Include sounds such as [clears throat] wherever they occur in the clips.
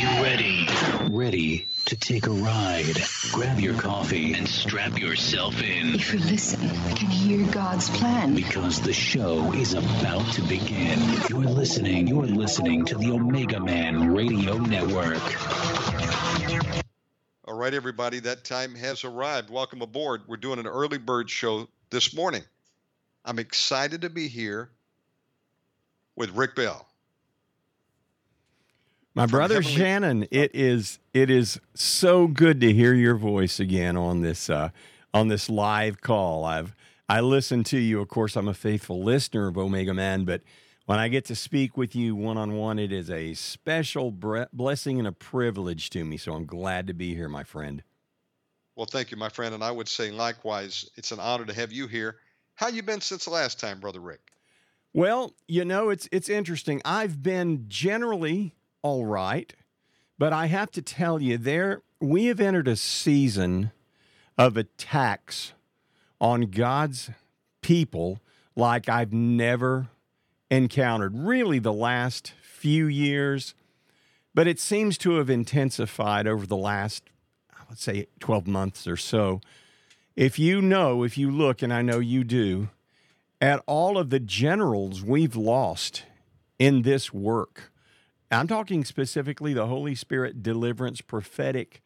you ready? Ready to take a ride? Grab your coffee and strap yourself in If we listen, we can hear God's plan. because the show is about to begin. You're listening, you're listening to the Omega Man Radio Network. All right, everybody, that time has arrived. Welcome aboard. We're doing an early bird show this morning. I'm excited to be here with Rick Bell. My brother Heavenly- Shannon, it is it is so good to hear your voice again on this uh, on this live call. I've I listen to you. Of course, I'm a faithful listener of Omega Man, but when I get to speak with you one on one, it is a special bre- blessing and a privilege to me. So I'm glad to be here, my friend. Well, thank you, my friend, and I would say likewise. It's an honor to have you here. How you been since the last time, brother Rick? Well, you know, it's it's interesting. I've been generally all right, but I have to tell you, there we have entered a season of attacks on God's people like I've never encountered. Really, the last few years, but it seems to have intensified over the last, I would say, twelve months or so. If you know, if you look, and I know you do, at all of the generals we've lost in this work. I'm talking specifically the Holy Spirit deliverance prophetic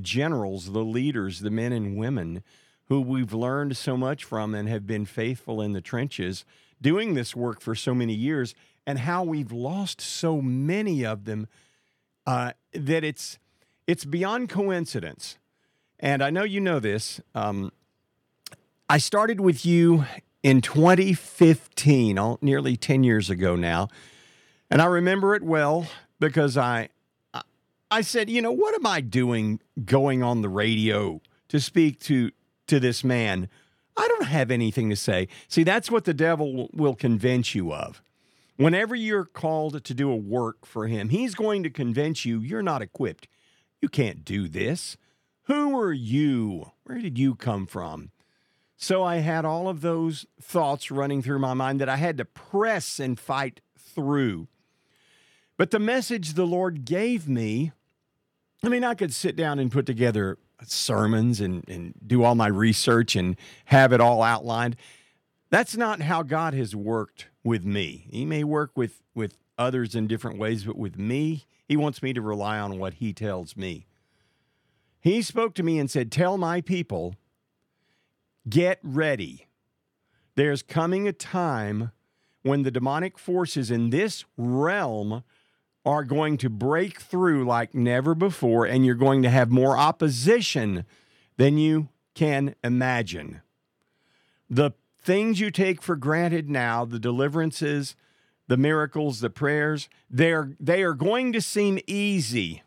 generals, the leaders, the men and women who we've learned so much from and have been faithful in the trenches doing this work for so many years, and how we've lost so many of them uh, that it's it's beyond coincidence. And I know you know this. Um, I started with you in 2015, all- nearly 10 years ago now. And I remember it well because I I- said, you know, what am I doing going on the radio to speak to to this man? I don't have anything to say. See, that's what the devil will convince you of. Whenever you're called to do a work for him, he's going to convince you you're not equipped. You can't do this. Who are you? Where did you come from? So I had all of those thoughts running through my mind that I had to press and fight through. But the message the Lord gave me, I mean, I could sit down and put together sermons and, and do all my research and have it all outlined. That's not how God has worked with me. He may work with, with others in different ways, but with me, He wants me to rely on what He tells me. He spoke to me and said, Tell my people, get ready. There's coming a time when the demonic forces in this realm are going to break through like never before, and you're going to have more opposition than you can imagine. The things you take for granted now, the deliverances, the miracles, the prayers, they're, they are going to seem easy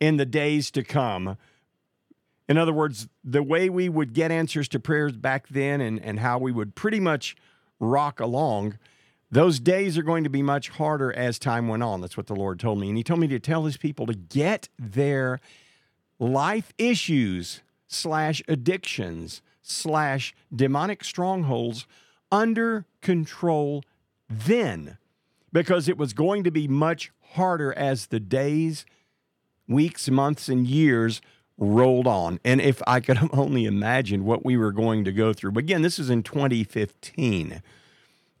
in the days to come. In other words, the way we would get answers to prayers back then and, and how we would pretty much rock along, those days are going to be much harder as time went on. That's what the Lord told me. And He told me to tell His people to get their life issues slash addictions slash demonic strongholds under control then because it was going to be much harder as the days weeks, months, and years rolled on. And if I could [laughs] only imagine what we were going to go through. But again, this is in 2015.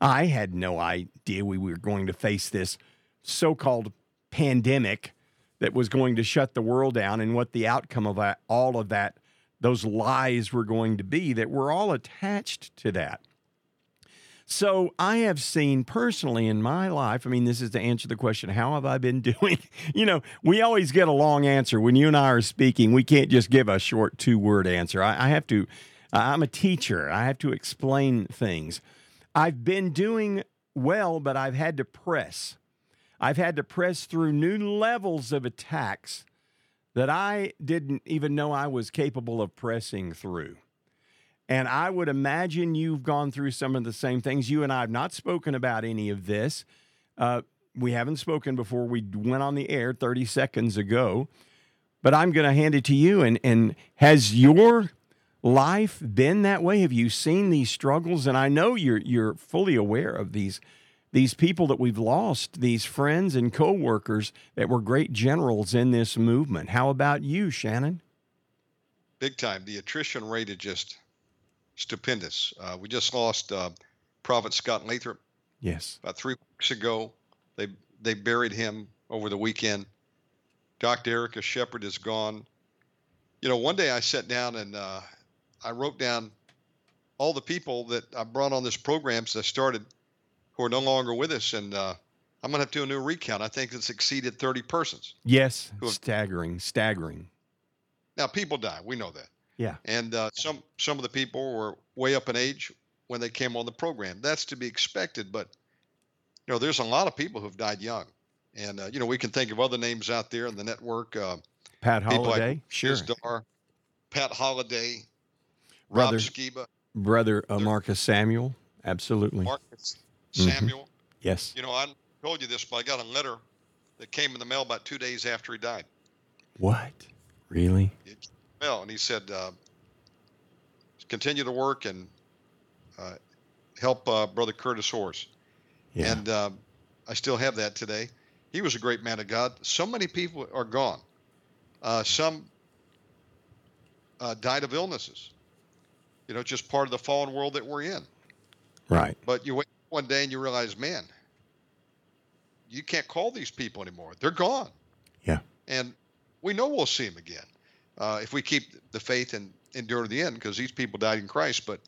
I had no idea we were going to face this so called pandemic that was going to shut the world down and what the outcome of all of that, those lies were going to be, that we're all attached to that. So I have seen personally in my life, I mean, this is to answer the question, how have I been [laughs] doing? You know, we always get a long answer. When you and I are speaking, we can't just give a short two word answer. I, I have to, I'm a teacher, I have to explain things. I've been doing well, but I've had to press. I've had to press through new levels of attacks that I didn't even know I was capable of pressing through. And I would imagine you've gone through some of the same things. You and I have not spoken about any of this. Uh, we haven't spoken before we went on the air 30 seconds ago. But I'm going to hand it to you. And, and has your life been that way? Have you seen these struggles? And I know you're, you're fully aware of these these people that we've lost, these friends and co-workers that were great generals in this movement. How about you, Shannon? Big time. The attrition rate is just stupendous. Uh, we just lost uh, Prophet Scott Lathrop Yes. about three weeks ago. They they buried him over the weekend. Dr. Erica Shepard is gone. You know, one day I sat down and uh, I wrote down all the people that I brought on this program since I started who are no longer with us, and uh, I'm gonna have to do a new recount. I think it's exceeded 30 persons. Yes. Have- Staggering. Staggering. Now, people die. We know that. Yeah. And uh, some some of the people were way up in age when they came on the program. That's to be expected, but you know, there's a lot of people who've died young, and uh, you know, we can think of other names out there in the network. Uh, Pat people like Holliday. sure. Pat Holliday, Brother- Rob Skiba, Brother uh, Marcus Samuel. Absolutely. Marcus Mhm. Samuel. Yes. You know, I told you this, but I got a letter that came in the mail about two days after he died. What? Really? Well, and he said, uh, continue to work and uh, help uh, Brother Curtis Horse. Yeah. And um, I still have that today. He was a great man of God. So many people are gone. Uh, some uh, died of illnesses. You know, just part of the fallen world that we're in. right. But you wait one day and you realize, man, you can't call these people anymore. They're gone. Yeah. And we know we'll see them again uh, if we keep the faith and endure to the end because these people died in Christ. But,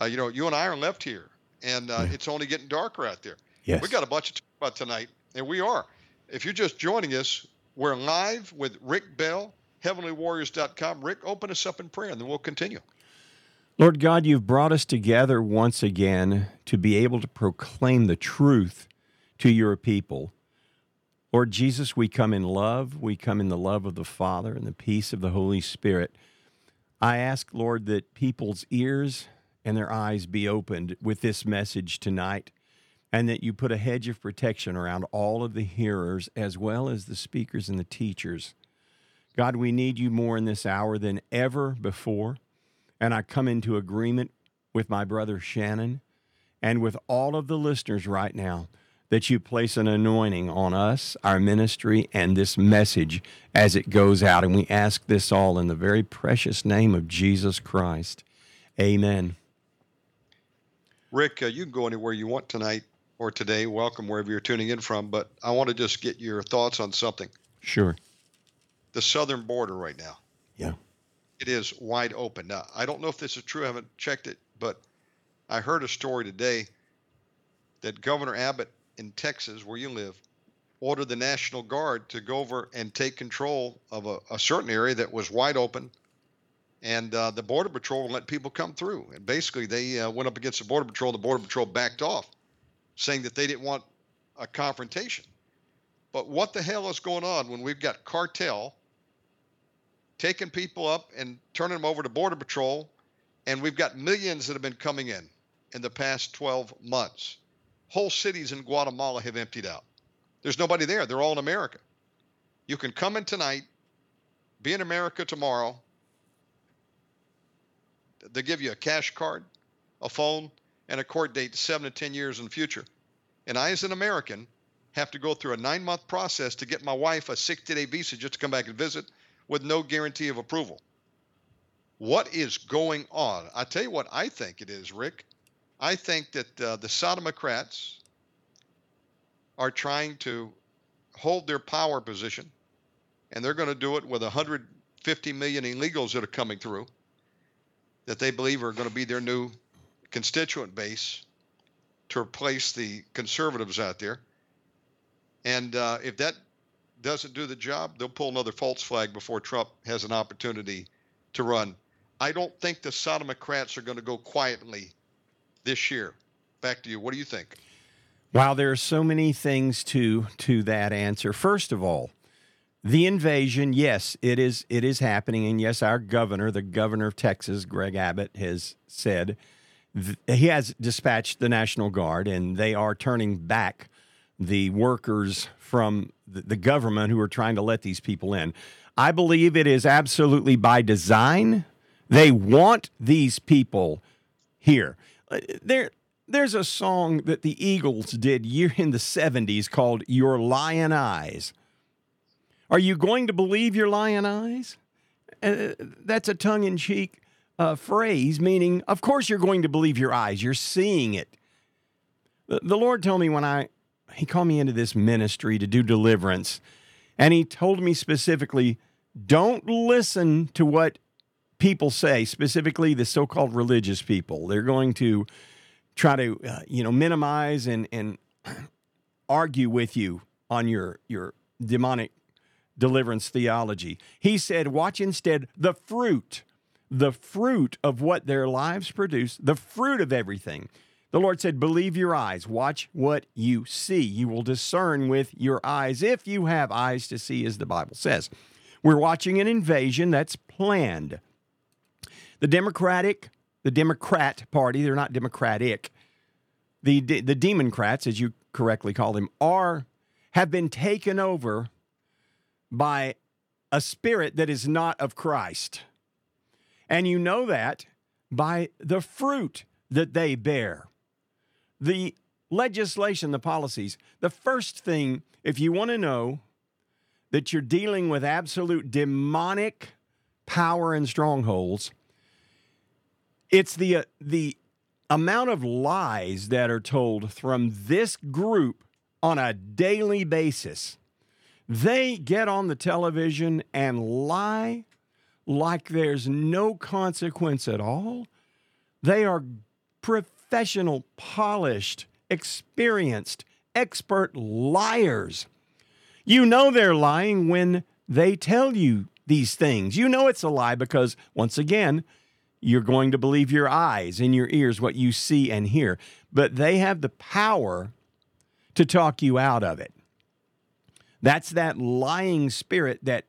uh, you know, you and I are left here, and uh, Yeah. it's only getting darker out there. Yes. We got a bunch to talk about tonight, and we are. If you're just joining us, we're live with Rick Bell, heavenlywarriors.com. Rick, open us up in prayer, and then we'll continue. Lord God, you've brought us together once again to be able to proclaim the truth to your people. Lord Jesus, we come in love. We come in the love of the Father and the peace of the Holy Spirit. I ask, Lord, that people's ears and their eyes be opened with this message tonight, and that you put a hedge of protection around all of the hearers as well as the speakers and the teachers. God, we need you more in this hour than ever before. And I come into agreement with my brother Shannon and with all of the listeners right now that you place an anointing on us, our ministry, and this message as it goes out. And we ask this all in the very precious name of Jesus Christ. Amen. Rick, uh, you can go anywhere you want tonight or today. Welcome wherever you're tuning in from. But I want to just get your thoughts on something. Sure. The southern border right now. Yeah. It is wide open. Now, I don't know if this is true. I haven't checked it, but I heard a story today that Governor Abbott in Texas, where you live, ordered the National Guard to go over and take control of a, a certain area that was wide open. And uh, the Border Patrol let people come through. And basically, they uh, went up against the Border Patrol. The Border Patrol backed off, saying that they didn't want a confrontation. But what the hell is going on when we've got cartel taking people up and turning them over to Border Patrol, and we've got millions that have been coming in in the past 12 months? Whole cities in Guatemala have emptied out. There's nobody there. They're all in America. You can come in tonight, be in America tomorrow. They give you a cash card, a phone, and a court date seven to 10 years in the future. And I, as an American, have to go through a nine month process to get my wife a 60 day visa just to come back and visit with no guarantee of approval. What is going on? I tell you what I think it is, Rick. I think that uh, the Sodomocrats are trying to hold their power position, and they're going to do it with 150 million illegals that are coming through that they believe are going to be their new constituent base to replace the conservatives out there. And uh, if that doesn't do the job, they'll pull another false flag before Trump has an opportunity to run. I don't think the Sodomocrats are going to go quietly this year. Back to you. What do you think? Wow, there are so many things to to that answer. First of all, the invasion, yes, it is it is happening, and yes, our governor, the governor of Texas, Greg Abbott, has said th- he has dispatched the National Guard, and they are turning back the workers from the, government who are trying to let these people in. I believe it is absolutely by design. They want these people here. Uh, There, there's a song that the Eagles did year in the 70s called Your Lyin' Eyes. Are you going to believe your lyin' eyes? Uh, that's a tongue in cheek uh, phrase, meaning, of course, you're going to believe your eyes. You're seeing it. The, the Lord told me when I, He called me into this ministry to do deliverance, and He told me specifically, don't listen to what people say, specifically the so called religious people. They're going to try to uh, you know minimize and and [clears throat] argue with you on your your demonic deliverance theology. He said, watch instead the fruit, the fruit of what their lives produce, the fruit of everything. The Lord said, Believe your eyes. Watch what you see. You will discern with your eyes if you have eyes to see, as the Bible says. We're watching an invasion that's planned. The Democratic the Democrat Party, they're not democratic. The the Democrats, as you correctly call them, are have been taken over by a spirit that is not of Christ. And you know that by the fruit that they bear. The legislation, the policies. The first thing, if you want to know that you're dealing with absolute demonic power and strongholds, it's the uh, the amount of lies that are told from this group on a daily basis. They get on the television and lie like there's no consequence at all. They are professional, polished, experienced, expert liars. You know they're lying when they tell you these things. You know it's a lie because, once again, you're going to believe your eyes and your ears, what you see and hear. But they have the power to talk you out of it. That's that lying spirit that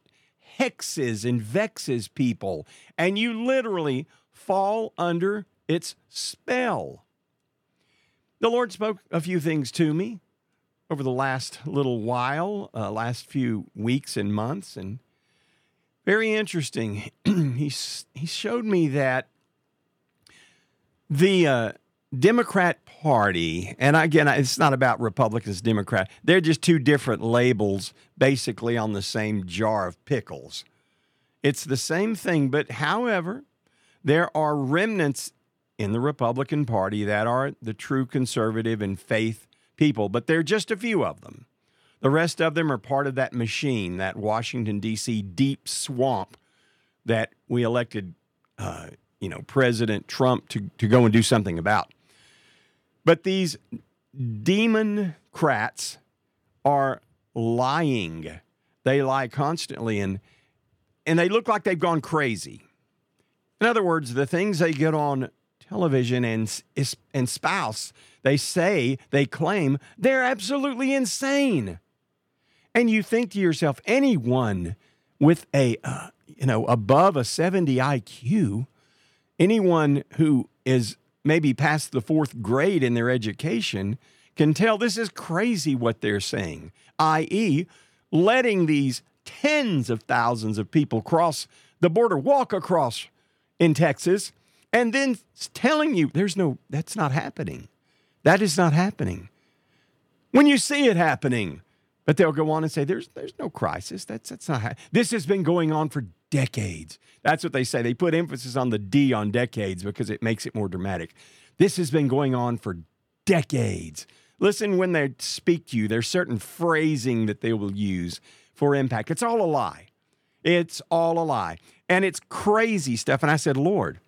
hexes and vexes people, and you literally fall under its spell. The Lord spoke a few things to me over the last little while, uh, last few weeks and months, and very interesting. [clears throat] he, he showed me that the uh, Democrat Party, and again, it's not about Republicans, Democrat, they're just two different labels basically on the same jar of pickles. It's the same thing, but however, there are remnants in the Republican Party that are the true conservative and faith people, but there are just a few of them. The rest of them are part of that machine, that Washington, D.C. deep swamp that we elected, uh, you know, President Trump to, to go and do something about. But these democrats are lying. They lie constantly and and they look like they've gone crazy. In other words, the things they get on television and and spouse, they say, they claim, they're absolutely insane. And you think to yourself, anyone with a, uh, you know, above a 70 IQ, anyone who is maybe past the fourth grade in their education can tell this is crazy what they're saying, i.e., letting these tens of thousands of people cross the border, walk across in Texas, and then telling you there's no, that's not happening. That is not happening. When you see it happening, but they'll go on and say, "There's there's no crisis. That's that's not. This has been going on for decades." That's what they say. They put emphasis on the D on decades because it makes it more dramatic. This has been going on for decades. Listen when they speak to you. There's certain phrasing that they will use for impact. It's all a lie. It's all a lie, and it's crazy stuff. And I said, Lord,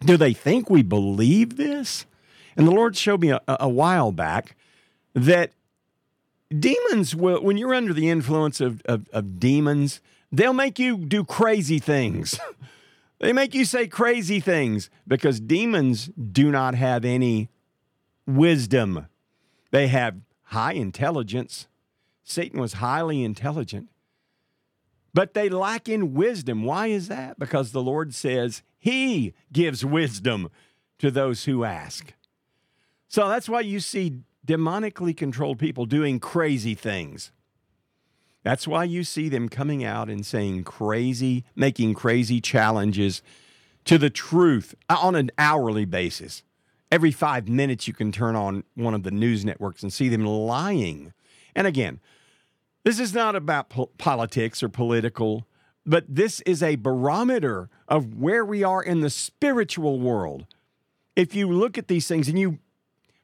do they think we believe this? And the Lord showed me a, a while back that demons will, when you're under the influence of, of, of demons, they'll make you do crazy things. [laughs] they make you say crazy things because demons do not have any wisdom. They have high intelligence. Satan was highly intelligent, but they lack in wisdom. Why is that? Because the Lord says He gives wisdom to those who ask. So that's why you see demonically controlled people doing crazy things. That's why you see them coming out and saying crazy, making crazy challenges to the truth uh, on an hourly basis. Every five minutes, you can turn on one of the news networks and see them lying. And again, this is not about po- politics or political, but this is a barometer of where we are in the spiritual world. If you look at these things and you,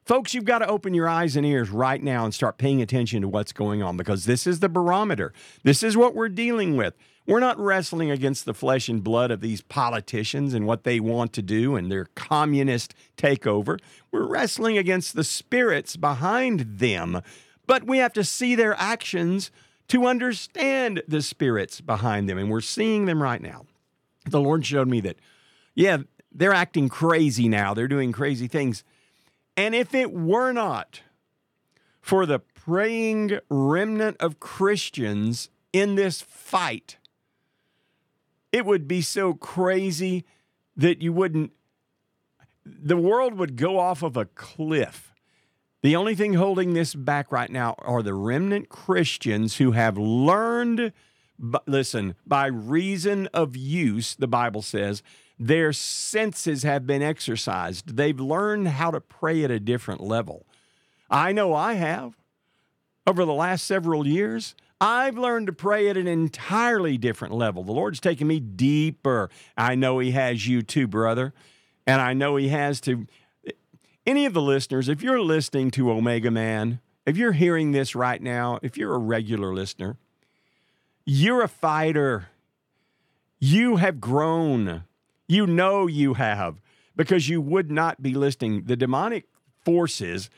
folks, you've got to open your eyes and ears right now and start paying attention to what's going on because this is the barometer. This is what we're dealing with. We're not wrestling against the flesh and blood of these politicians and what they want to do and their communist takeover. We're wrestling against the spirits behind them. But we have to see their actions to understand the spirits behind them. And we're seeing them right now. The Lord showed me that, yeah, they're acting crazy now. They're doing crazy things. And if it were not for the praying remnant of Christians in this fight, it would be so crazy that you wouldn't, the world would go off of a cliff. The only thing holding this back right now are the remnant Christians who have learned, listen, by reason of use, the Bible says, their senses have been exercised. They've learned how to pray at a different level. I know I have. Over the last several years, I've learned to pray at an entirely different level. The Lord's taken me deeper. I know He has you too, brother. And I know He has to. Any of the listeners, if you're listening to Omega Man, if you're hearing this right now, if you're a regular listener, you're a fighter. You have grown. You know you have because you would not be listening. The demonic forces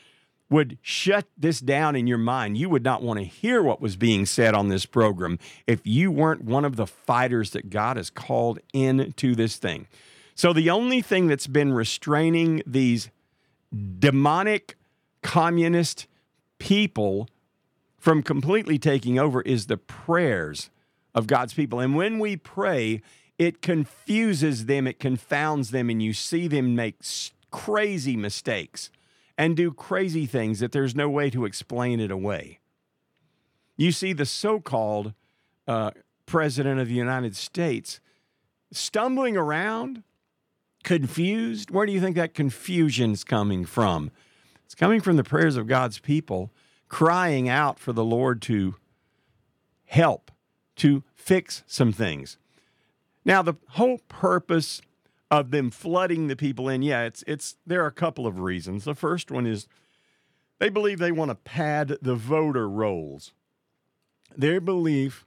would shut this down in your mind. You would not want to hear what was being said on this program if you weren't one of the fighters that God has called into this thing. So, the only thing that's been restraining these demonic communist people from completely taking over is the prayers of God's people. And when we pray, it confuses them, it confounds them, and you see them make crazy mistakes and do crazy things that there's no way to explain it away. You see the so called uh, president of the United States stumbling around, confused. Where do you think that confusion's coming from? It's coming from the prayers of God's people crying out for the Lord to help, to fix some things. Now, the whole purpose of them flooding the people in, yeah, it's it's there are a couple of reasons. The first one is they believe they want to pad the voter rolls. Their belief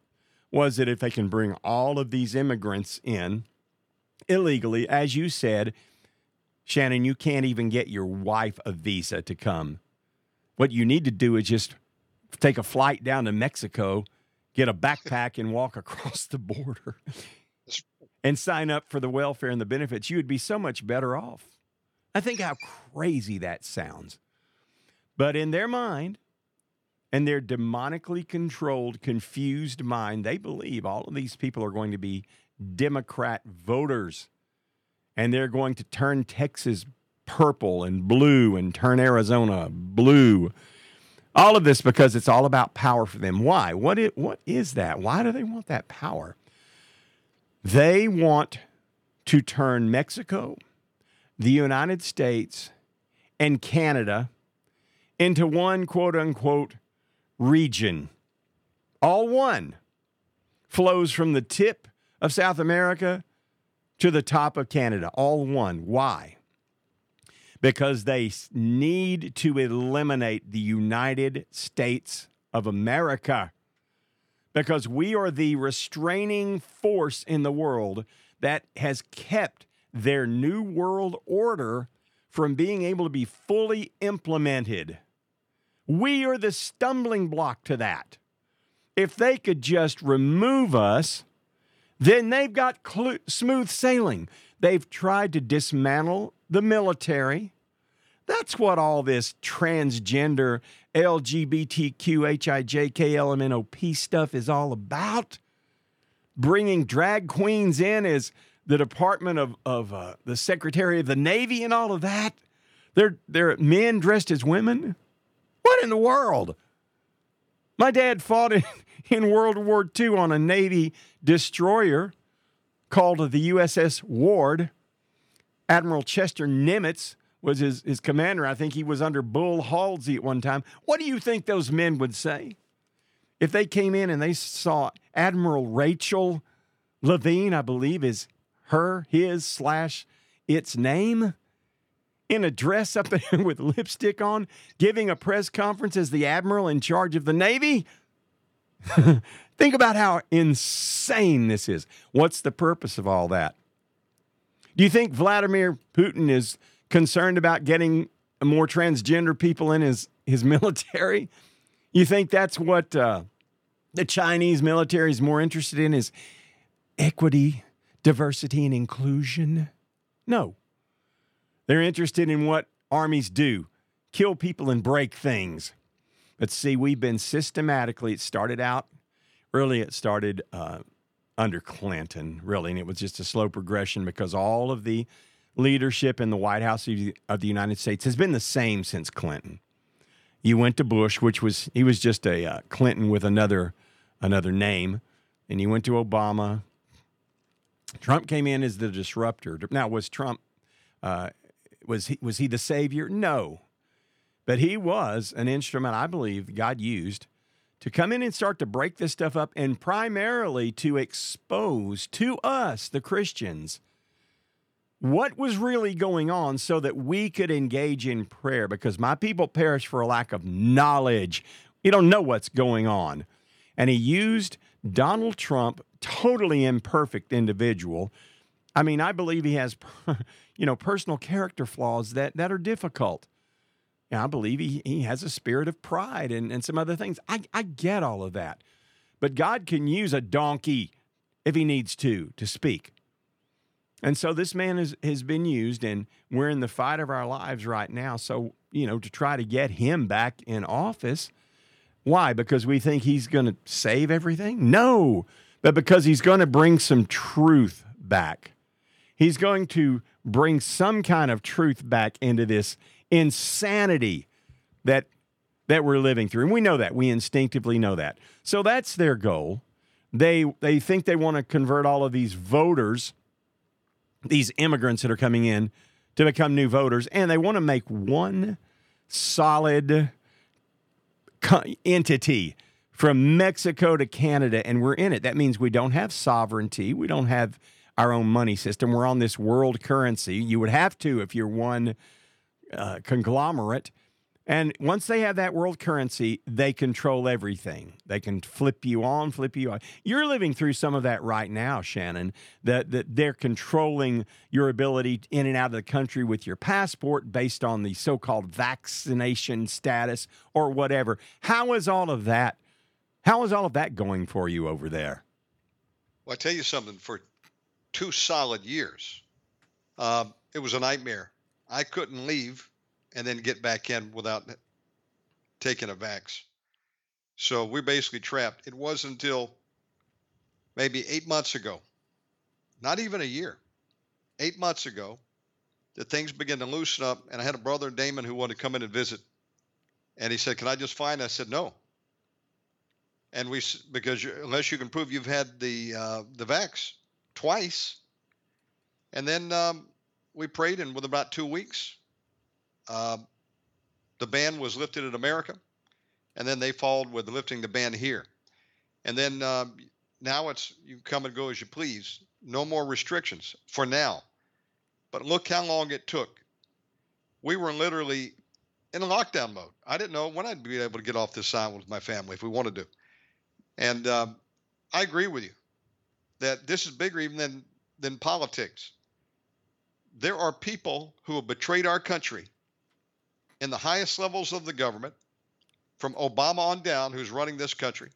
was that if they can bring all of these immigrants in illegally, as you said, Shannon, you can't even get your wife a visa to come. What you need to do is just take a flight down to Mexico, get a backpack, and walk across the border and sign up for the welfare and the benefits, you would be so much better off. I think how crazy that sounds. But in their mind, and their demonically controlled, confused mind, they believe all of these people are going to be Democrat voters. And they're going to turn Texas purple and blue and turn Arizona blue. All of this because it's all about power for them. Why? What is, what is that? Why do they want that power? They want to turn Mexico, the United States, and Canada into one quote unquote region. All one flows from the tip of South America to the top of Canada. All one. Why? Because they need to eliminate the United States of America because we are the restraining force in the world that has kept their new world order from being able to be fully implemented. We are the stumbling block to that. If they could just remove us, then they've got cl- smooth sailing. They've tried to dismantle the military. That's what all this transgender LGBTQHIJKLMNOP stuff is all about. Bringing drag queens in as the Department of, of uh, the Secretary of the Navy and all of that. They're, they're men dressed as women. What in the world? My dad fought in, in World War II on a Navy destroyer called the USS Ward. Admiral Chester Nimitz was his, his commander. I think he was under Bull Halsey at one time. What do you think those men would say if they came in and they saw Admiral Rachel Levine, I believe is her, his, slash, its name? in a dress up there [laughs] with lipstick on, giving a press conference as the admiral in charge of the Navy? [laughs] Think about how insane this is. What's the purpose of all that? Do you think Vladimir Putin is concerned about getting more transgender people in his, his [laughs] military? You think that's what uh, the Chinese military is more interested in is equity, diversity, and inclusion? No. They're interested in what armies do kill people and break things. But see, we've been systematically, it started out, really, it started uh, under Clinton, really, and it was just a slow progression because all of the leadership in the White House of the United States has been the same since Clinton. You went to Bush, which was he was just a uh, Clinton with another another name, and you went to Obama. Trump came in as the disruptor. Now, was Trump uh, was he, was he the savior? No. But he was an instrument, I believe, God used to come in and start to break this stuff up and primarily to expose to us, the Christians, what was really going on so that we could engage in prayer because my people perish for a lack of knowledge. We don't know what's going on. And he used Donald Trump, totally imperfect individual. I mean, I believe he has [laughs] you know, personal character flaws that, that are difficult. And I believe he, he has a spirit of pride and, and some other things. I, I get all of that. But God can use a donkey if he needs to to speak. And so this man has, has been used, and we're in the fight of our lives right now. So, you know, to try to get him back in office. Why? Because we think he's going to save everything? No, but because he's going to bring some truth back. He's going to bring some kind of truth back into this insanity that that we're living through. And we know that. We instinctively know that. So that's their goal. They they think they want to convert all of these voters, these immigrants that are coming in to become new voters, and they want to make one solid entity from Mexico to Canada, and we're in it. That means we don't have sovereignty. We don't have our own money system. We're on this world currency. You would have to if you're one uh, conglomerate. And once they have that world currency, they control everything. They can flip you on, flip you off. You're living through some of that right now, Shannon, that, that they're controlling your ability in and out of the country with your passport based on the so called vaccination status or whatever. How is all of that? How is all of that going for you over there? Well, I tell you something. For two solid years. Um, it was a nightmare. I couldn't leave and then get back in without taking a vax. So we're basically trapped. It wasn't until maybe eight months ago, not even a year, eight months ago, that things began to loosen up. And I had a brother, Damon, who wanted to come in and visit. And he said, Can I just find? I said, No. And we, because you, unless you can prove you've had the uh, the vax, twice. And then um, we prayed, and within about two weeks, uh, the ban was lifted in America, and then they followed with lifting the ban here. And then um, now it's you come and go as you please. No more restrictions for now. But look how long it took. We were literally in a lockdown mode. I didn't know when I'd be able to get off this island with my family if we wanted to. And um, I agree with you that this is bigger even than, than politics. There are people who have betrayed our country in the highest levels of the government, from Obama on down, who's running this country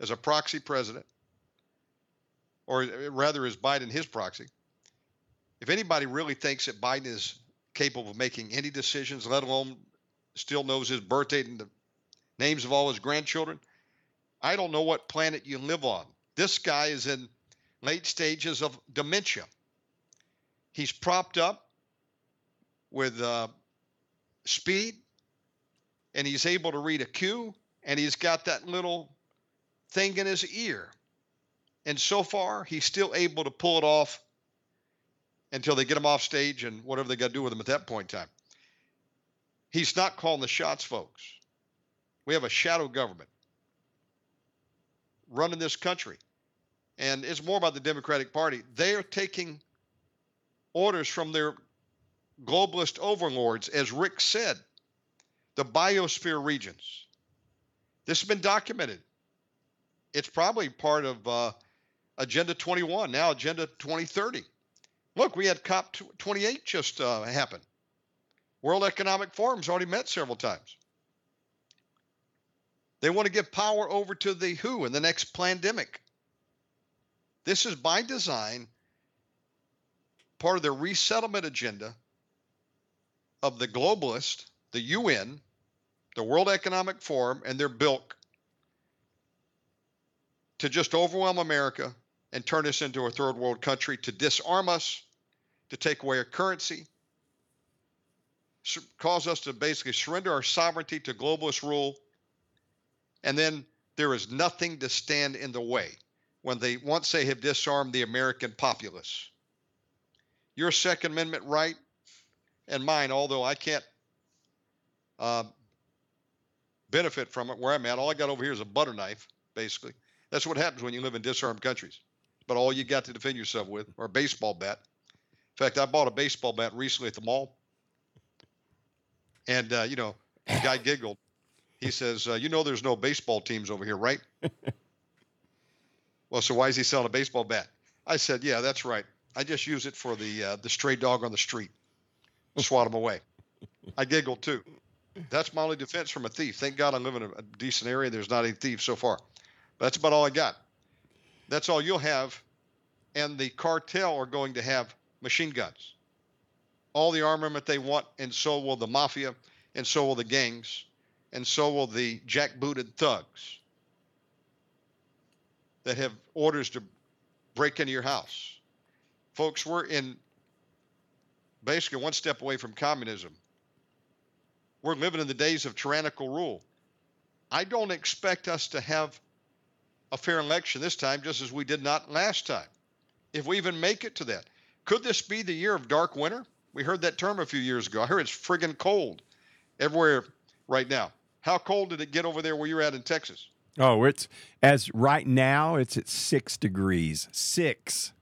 as a proxy president, or rather, is Biden his proxy? If anybody really thinks that Biden is capable of making any decisions, let alone still knows his birth date and the names of all his grandchildren, I don't know what planet you live on. This guy is in late stages of dementia. He's propped up with uh, speed, and he's able to read a cue, and he's got that little thing in his ear. And so far, he's still able to pull it off until they get him off stage and whatever they got to do with him at that point in time. He's not calling the shots, folks. We have a shadow government running this country. And it's more about the Democratic Party. They are taking orders from their globalist overlords, as Rick said, the biosphere regions. This has been documented. It's probably part of uh, Agenda 21, now Agenda 2030. Look, we had COP 28 just uh, happen. World Economic Forum's already met several times. They want to give power over to the WHO in the next pandemic. This is by design part of their resettlement agenda of the globalist, the UN, the World Economic Forum, and their bilk to just overwhelm America and turn us into a third world country, to disarm us, to take away our currency, cause us to basically surrender our sovereignty to globalist rule. And then there is nothing to stand in the way when they once they have disarmed the American populace. Your Second Amendment right and mine, although I can't uh, benefit from it where I'm at, all I got over here is a butter knife, basically. That's what happens when you live in disarmed countries. But all you got to defend yourself with, or a baseball bat. In fact, I bought a baseball bat recently at the mall. And, uh, you know, the guy giggled. He says, uh, You know, there's no baseball teams over here, right? [laughs] well, so why is he selling a baseball bat? I said, Yeah, that's right. I just use it for the uh, the stray dog on the street. Swat him away. I giggled too. That's my only defense from a thief. Thank God I live in a, decent area. There's not any thieves so far. That's about all I got. That's all you'll have. And the cartel are going to have machine guns, all the armament they want, and so will the mafia, and so will the gangs, and so will the jackbooted thugs that have orders to break into your house. Folks, we're in basically one step away from communism. We're living in the days of tyrannical rule. I don't expect us to have a fair election this time, just as we did not last time. If we even make it to that, could this be the year of dark winter? We heard that term a few years ago. I heard it's friggin' cold everywhere right now. How cold did it get over there where you're at in Texas? Oh, it's as right now it's at six degrees, six,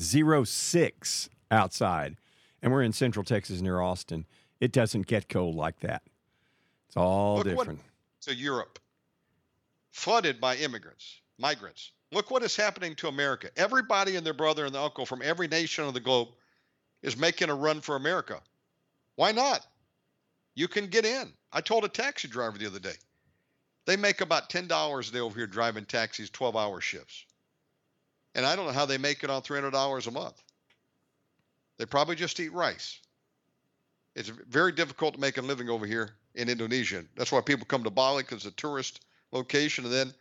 zero six outside, and we're in Central Texas near Austin. It doesn't get cold like that. It's all Look different. What, to Europe, flooded by immigrants, migrants. Look what is happening to America. Everybody and their brother and their uncle from every nation of the globe is making a run for America. Why not? You can get in. I told a taxi driver the other day. They make about $10 a day over here driving taxis, 12 hour shifts. And I don't know how they make it on $300 a month. They probably just eat rice. It's very difficult to make a living over here in Indonesia. That's why people come to Bali because it's a tourist location. And then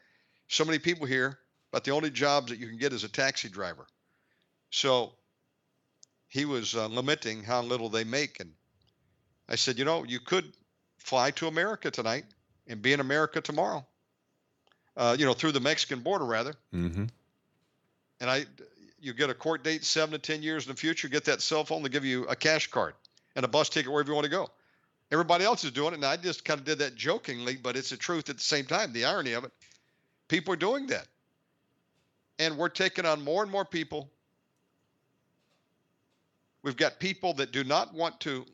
so many people here, but the only jobs that you can get is a taxi driver. So he was uh, lamenting how little they make. And I said, you know, you could fly to America tonight and be in America tomorrow. Uh, you know, through the Mexican border, rather. Mm-hmm. And I, you get a court date seven to ten years in the future. Get that cell phone. They give you a cash card and a bus ticket wherever you want to go. Everybody else is doing it, and I just kind of did that jokingly, but it's the truth at the same time. The irony of it, people are doing that, and we're taking on more and more people. We've got people that do not want to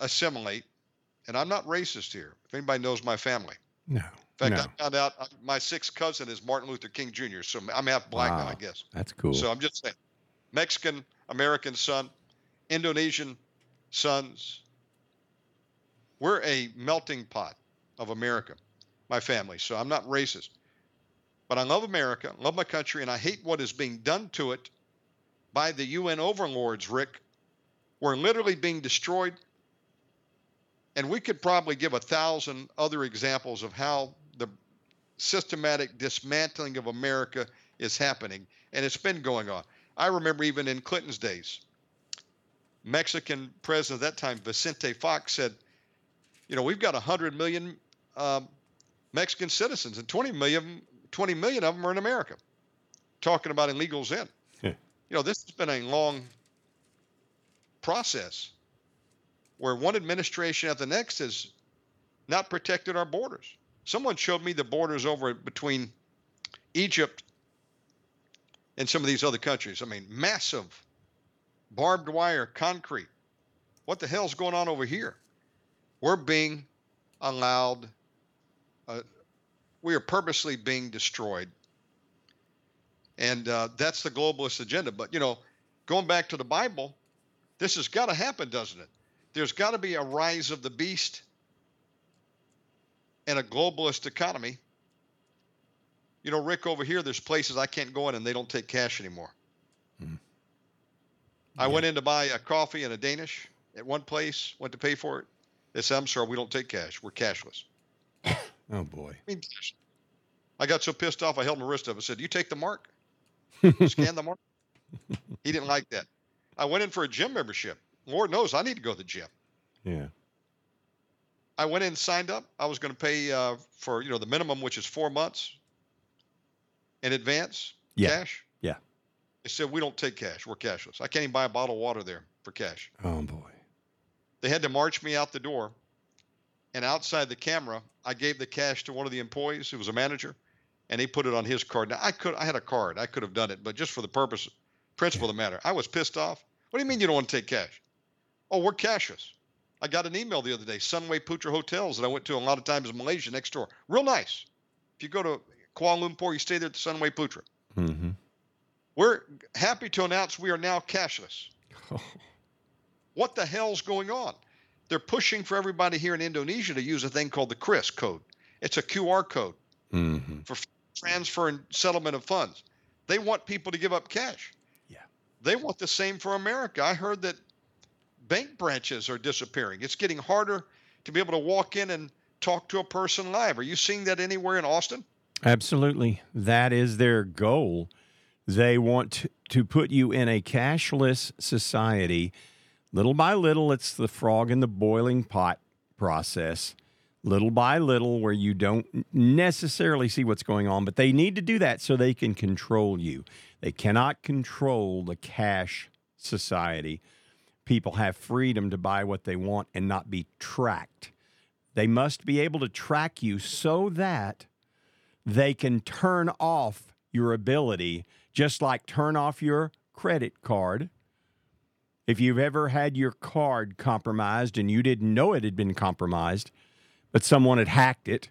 assimilate, and I'm not racist here. If anybody knows my family, no. In fact, no. I found out uh, my sixth cousin is Martin Luther King Jr., so I'm half black wow. now, I guess. That's cool. So I'm just saying, Mexican American son, Indonesian sons. We're a melting pot of America, my family. So I'm not racist. But I love America, love my country, and I hate what is being done to it by the UN overlords, Rick. We're literally being destroyed. And we could probably give a thousand other examples of how systematic dismantling of America is happening. And it's been going on. I remember even in Clinton's days, Mexican president at that time, Vicente Fox, said, you know, we've got 100 million um, Mexican citizens, and 20 million, 20 million of them are in America. Talking about illegals in. Yeah. You know, this has been a long process where one administration after the next has not protected our borders. Someone showed me the borders over between Egypt and some of these other countries. I mean, massive barbed wire, concrete. What the hell's going on over here? We're being allowed, uh, we are purposely being destroyed. And uh, that's the globalist agenda. But, you know, going back to the Bible, this has got to happen, doesn't it? There's got to be a rise of the beast and a globalist economy. You know, Rick, over here, there's places I can't go in and they don't take cash anymore. Mm. I yeah. went in to buy a coffee and a Danish at one place, went to pay for it. They said, I'm sorry, we don't take cash. We're cashless. [laughs] oh, boy. I, mean, I got so pissed off, I held my wrist up and said, You take the mark? [laughs] Scan the mark? he didn't like that. I went in for a gym membership. Lord knows I need to go to the gym. Yeah. I went in, signed up. I was going to pay uh, for you know the minimum, which is four months in advance, yeah. cash. Yeah. They said we don't take cash. We're cashless. I can't even buy a bottle of water there for cash. Oh boy. They had to march me out the door, and outside the camera, I gave the cash to one of the employees who was a manager, and he put it on his card. Now I could, I had a card. I could have done it, but just for the purpose, principle yeah. of the matter, I was pissed off. What do you mean you don't want to take cash? Oh, we're cashless. I got an email the other day, Sunway Putra Hotels that I went to a lot of times in Malaysia next door. Real nice. If you go to Kuala Lumpur, you stay there at the Sunway Putra. Mm-hmm. We're happy to announce we are now cashless. [laughs] what the hell's going on? They're pushing for everybody here in Indonesia to use a thing called the QRIS code. It's a QR code mm-hmm. for transfer and settlement of funds. They want people to give up cash. Yeah. They want the same for America. I heard that bank branches are disappearing. It's getting harder to be able to walk in and talk to a person live. Are you seeing that anywhere in Austin? Absolutely. That is their goal. They want to put you in a cashless society. Little by little, it's the frog in the boiling pot process. Little by little, where you don't necessarily see what's going on, but they need to do that so they can control you. They cannot control the cash society. People have freedom to buy what they want and not be tracked. They must be able to track you so that they can turn off your ability, just like turn off your credit card. If you've ever had your card compromised and you didn't know it had been compromised, but someone had hacked it,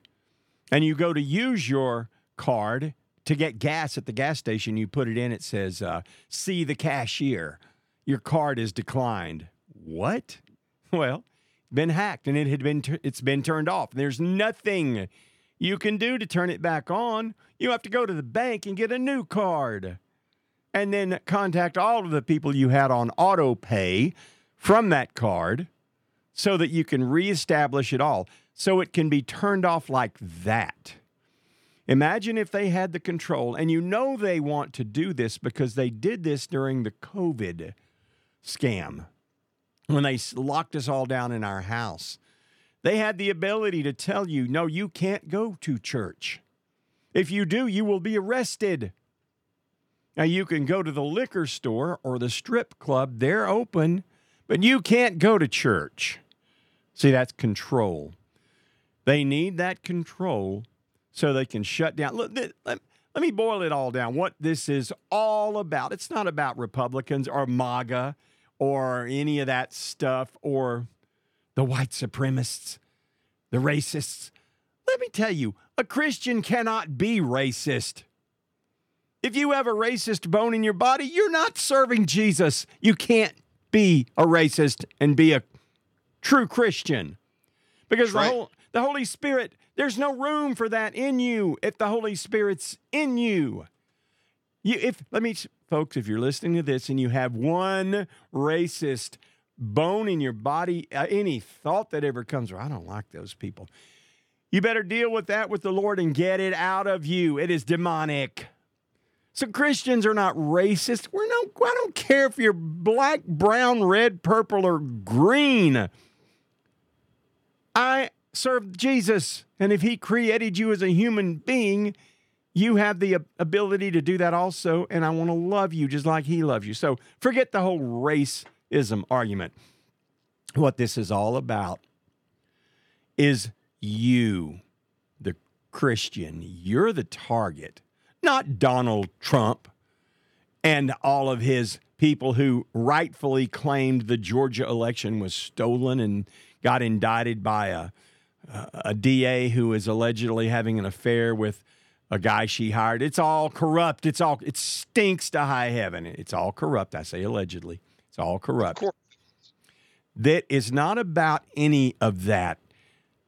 and you go to use your card to get gas at the gas station, you put it in, it says, uh, see the cashier. Your card is declined. What? [laughs] Well, been hacked and it had been it's been turned off. There's nothing you can do to turn it back on. You have to go to the bank and get a new card. And then contact all of the people you had on auto pay from that card so that you can reestablish it all. So it can be turned off like that. Imagine if they had the control, and you know they want to do this because they did this during the COVID scam when they locked us all down in our house. They had the ability to tell you, no, you can't go to church. If you do, you will be arrested. Now, you can go to the liquor store or the strip club, they're open, but you can't go to church. See, that's control. They need that control so they can shut down. Look, let, let me boil it all down. What this is all about. It's not about Republicans or MAGA or any of that stuff or the white supremacists, the racists. Let me tell you, a Christian cannot be racist. If you have a racist bone in your body, you're not serving Jesus. You can't be a racist and be a true Christian. Because the, whole, the Holy Spirit there's no room for that in you if the Holy Spirit's in you. You if let me folks, if you're listening to this and you have one racist bone in your body, uh, any thought that ever comes, I don't like those people. You better deal with that with the Lord and get it out of you. It is demonic. So Christians are not racist. We're no I don't care if you're black, brown, red, purple, or green. I serve Jesus. And if He created you as a human being, you have the ability to do that also. And I want to love you just like He loves you. So forget the whole racism argument. What this is all about is you, the Christian. You're the target, not Donald Trump and all of his people who rightfully claimed the Georgia election was stolen and got indicted by a, a DA who is allegedly having an affair with a guy she hired. It's all corrupt. It's all it stinks to high heaven. It's all corrupt. I say allegedly. It's all corrupt. That is not about any of that.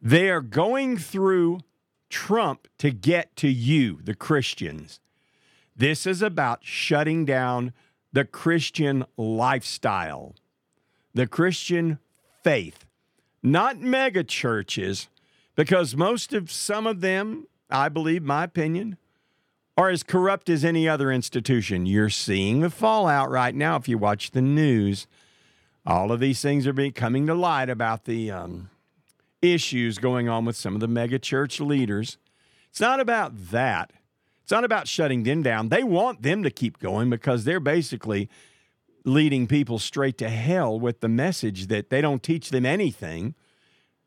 They are going through Trump to get to you, the Christians. This is about shutting down the Christian lifestyle, the Christian faith, not mega churches, because most of some of them, I believe, my opinion, are as corrupt as any other institution. You're seeing the fallout right now if you watch the news. All of these things are coming to light about the um, issues going on with some of the mega church leaders. It's not about that. It's not about shutting them down. They want them to keep going because they're basically leading people straight to hell with the message that they don't teach them anything.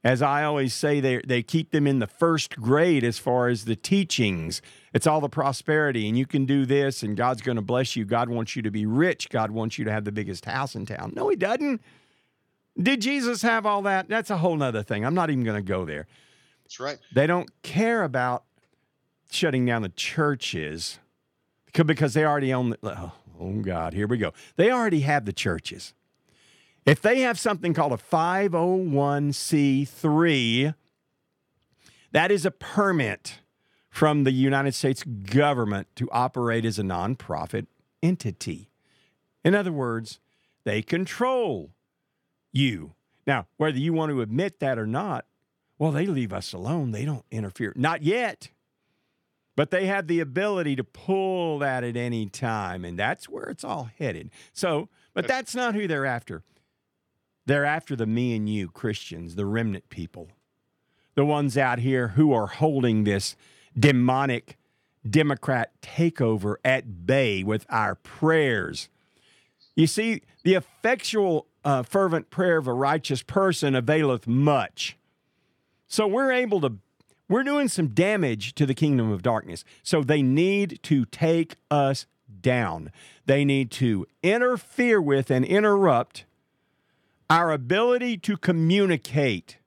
As I always say, they, they keep them in the first grade as far as the teachings. It's all the prosperity, and you can do this, and God's going to bless you. God wants you to be rich. God wants you to have the biggest house in town. No, He doesn't. Did Jesus have all that? That's a whole nother thing. I'm not even going to go there. That's right. They don't care about shutting down the churches because they already own the, oh, oh God, here we go. They already have the churches. If they have something called a 501c3, that is a permit from the United States government to operate as a nonprofit entity. In other words, they control you. Now, whether you want to admit that or not, well, they leave us alone. They don't interfere. Not yet. But they have the ability to pull that at any time, and that's where it's all headed. So, but that's not who they're after. They're after the me and you Christians, the remnant people, the ones out here who are holding this demonic Democrat takeover at bay with our prayers. You see, the effectual, uh, fervent prayer of a righteous person availeth much. So we're able to we're doing some damage to the kingdom of darkness. So they need to take us down. They need to interfere with and interrupt our ability to communicate.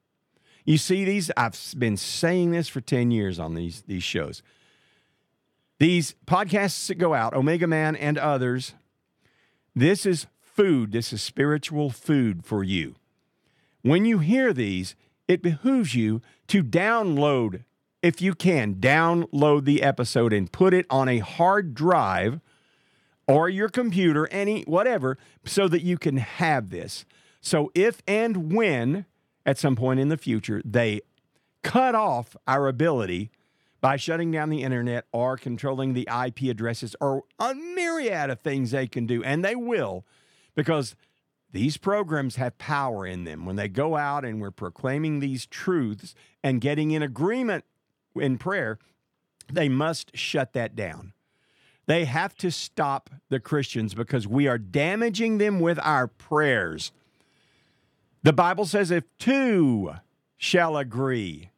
You see, these, I've been saying this for 10 years on these, these shows. These podcasts that go out, Omega Man and others, this is food. This is spiritual food for you. When you hear these, it behooves you to download, if you can, download the episode and put it on a hard drive or your computer, any whatever, so that you can have this. So if and when at some point in the future they cut off our ability by shutting down the internet or controlling the IP addresses or a myriad of things they can do, and they will, because these programs have power in them. When they go out and we're proclaiming these truths and getting in agreement in prayer, they must shut that down. They have to stop the Christians because we are damaging them with our prayers. The Bible says if two shall agree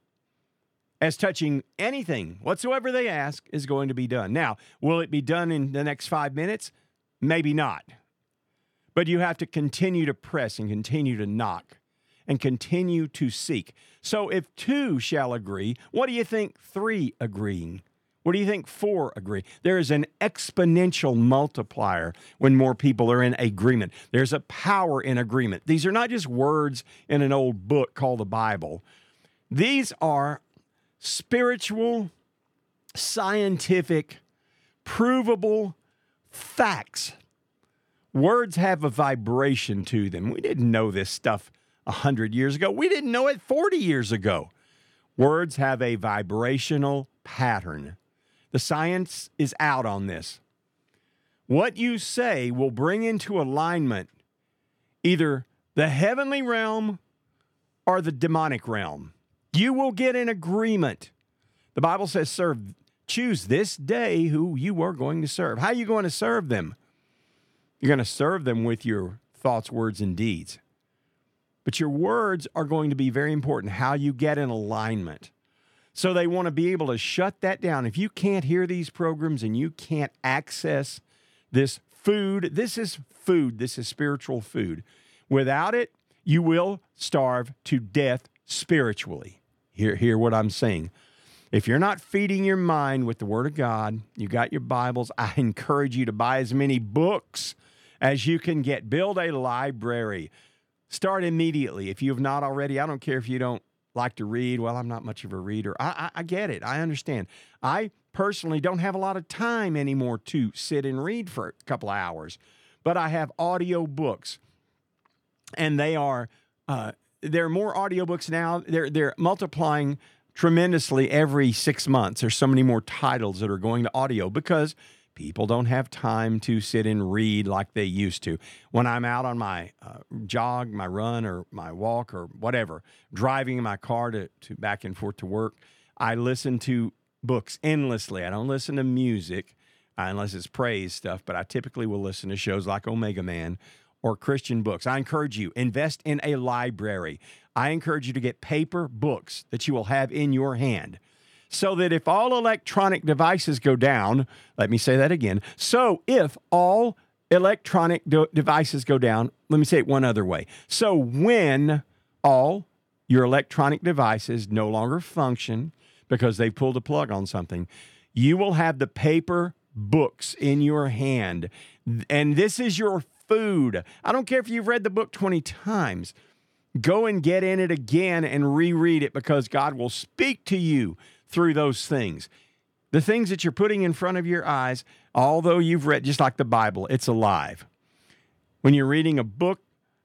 as touching anything whatsoever they ask is going to be done. Now, will it be done in the next five minutes? Maybe not. But you have to continue to press and continue to knock and continue to seek. So if two shall agree, what do you think three agreeing? What do you think four agree? There is an exponential multiplier when more people are in agreement. There's a power in agreement. These are not just words in an old book called the Bible, these are spiritual, scientific, provable facts Words have a vibration to them. We didn't know this stuff 100 years ago. We didn't know it 40 years ago. Words have a vibrational pattern. The science is out on this. What you say will bring into alignment either the heavenly realm or the demonic realm. You will get an agreement. The Bible says, serve, choose this day who you are going to serve. How are you going to serve them? You're going to serve them with your thoughts, words, and deeds. But your words are going to be very important, how you get in alignment. So they want to be able to shut that down. If you can't hear these programs and you can't access this food, this is food, this is spiritual food. Without it, you will starve to death spiritually. Hear, hear what I'm saying. If you're not feeding your mind with the Word of God, you got your Bibles, I [laughs] encourage you to buy as many books as you can get. Build a library. Start immediately. If you have not already, I don't care if you don't like to read. Well, I'm not much of a reader. I, I, I get it. I understand. I personally don't have a lot of time anymore to sit and read for a couple of hours, but I have audio books, and they are uh, there are more audiobooks now. They're they're multiplying tremendously every six months. There's so many more titles that are going to audio because people don't have time to sit and read like they used to. When I'm out on my uh, jog, my run, or my walk, or whatever, driving my car to, to back and forth to work, I listen to books endlessly. I don't listen to music uh, unless it's praise stuff, but I typically will listen to shows like Omega Man or Christian books. I encourage you invest in a library. I encourage you to get paper books that you will have in your hand so that if all electronic devices go down, let me say that again. So if all electronic de- devices go down, let me say it one other way. So when all your electronic devices no longer function because they've pulled a plug on something, you will have the paper books in your hand. And this is your food. I don't care if you've read the book 20 times. Go and get in it again and reread it because God will speak to you through those things. The things that you're putting in front of your eyes, although you've read, just like the Bible, it's alive. When you're reading a book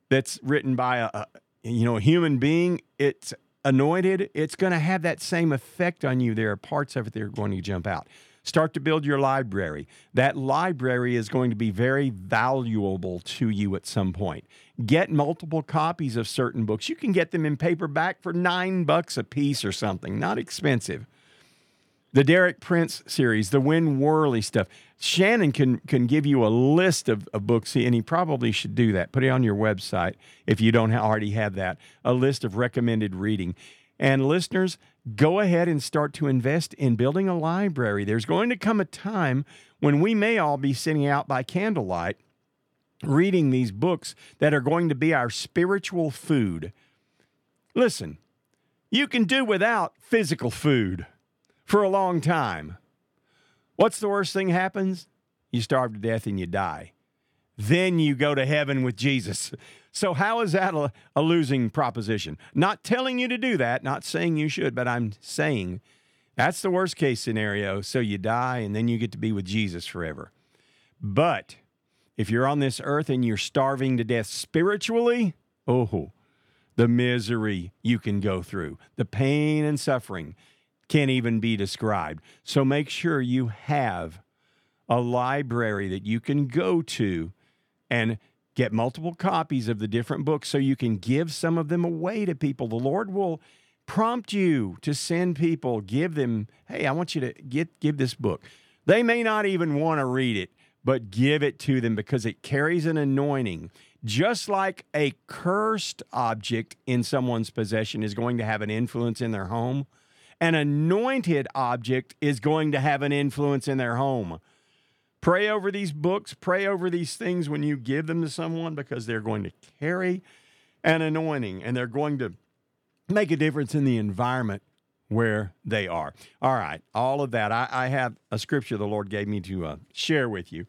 that's written by a, a you know a human being, it's anointed. It's going to have that same effect on you. There are parts of it that are going to jump out. Start to build your library. That library is going to be very valuable to you at some point. Get multiple copies of certain books. You can get them in paperback for nine bucks a piece or something, not expensive the Derek Prince series, the Win Worley stuff. Shannon can can give you a list of, of books, and he probably should do that. Put it on your website if you don't already have that. A list of recommended reading. And listeners, go ahead and start to invest in building a library. There's going to come a time when we may all be sitting out by candlelight reading these books that are going to be our spiritual food. Listen, you can do without physical food for a long time. What's the worst thing happens? You starve to death and you die. Then you go to heaven with Jesus. [laughs] So, how is that a, a, losing proposition? Not telling you to do that, not saying you should, but I'm saying that's the worst case scenario. So, you die and then you get to be with Jesus forever. But if you're on this earth and you're starving to death spiritually, oh, the misery you can go through, the pain and suffering can't even be described. So make sure you have a library that you can go to and get multiple copies of the different books so you can give some of them away to people. The Lord will prompt you to send people, give them, hey, I want you to get give this book. They may not even want to read it, but give it to them because it carries an anointing. Just like a cursed object in someone's possession is going to have an influence in their home, an anointed object is going to have an influence in their home. Pray over these books, pray over these things when you give them to someone because they're going to carry an anointing and they're going to make a difference in the environment where they are. All right, all of that. I, I have a scripture the Lord gave me to uh, share with you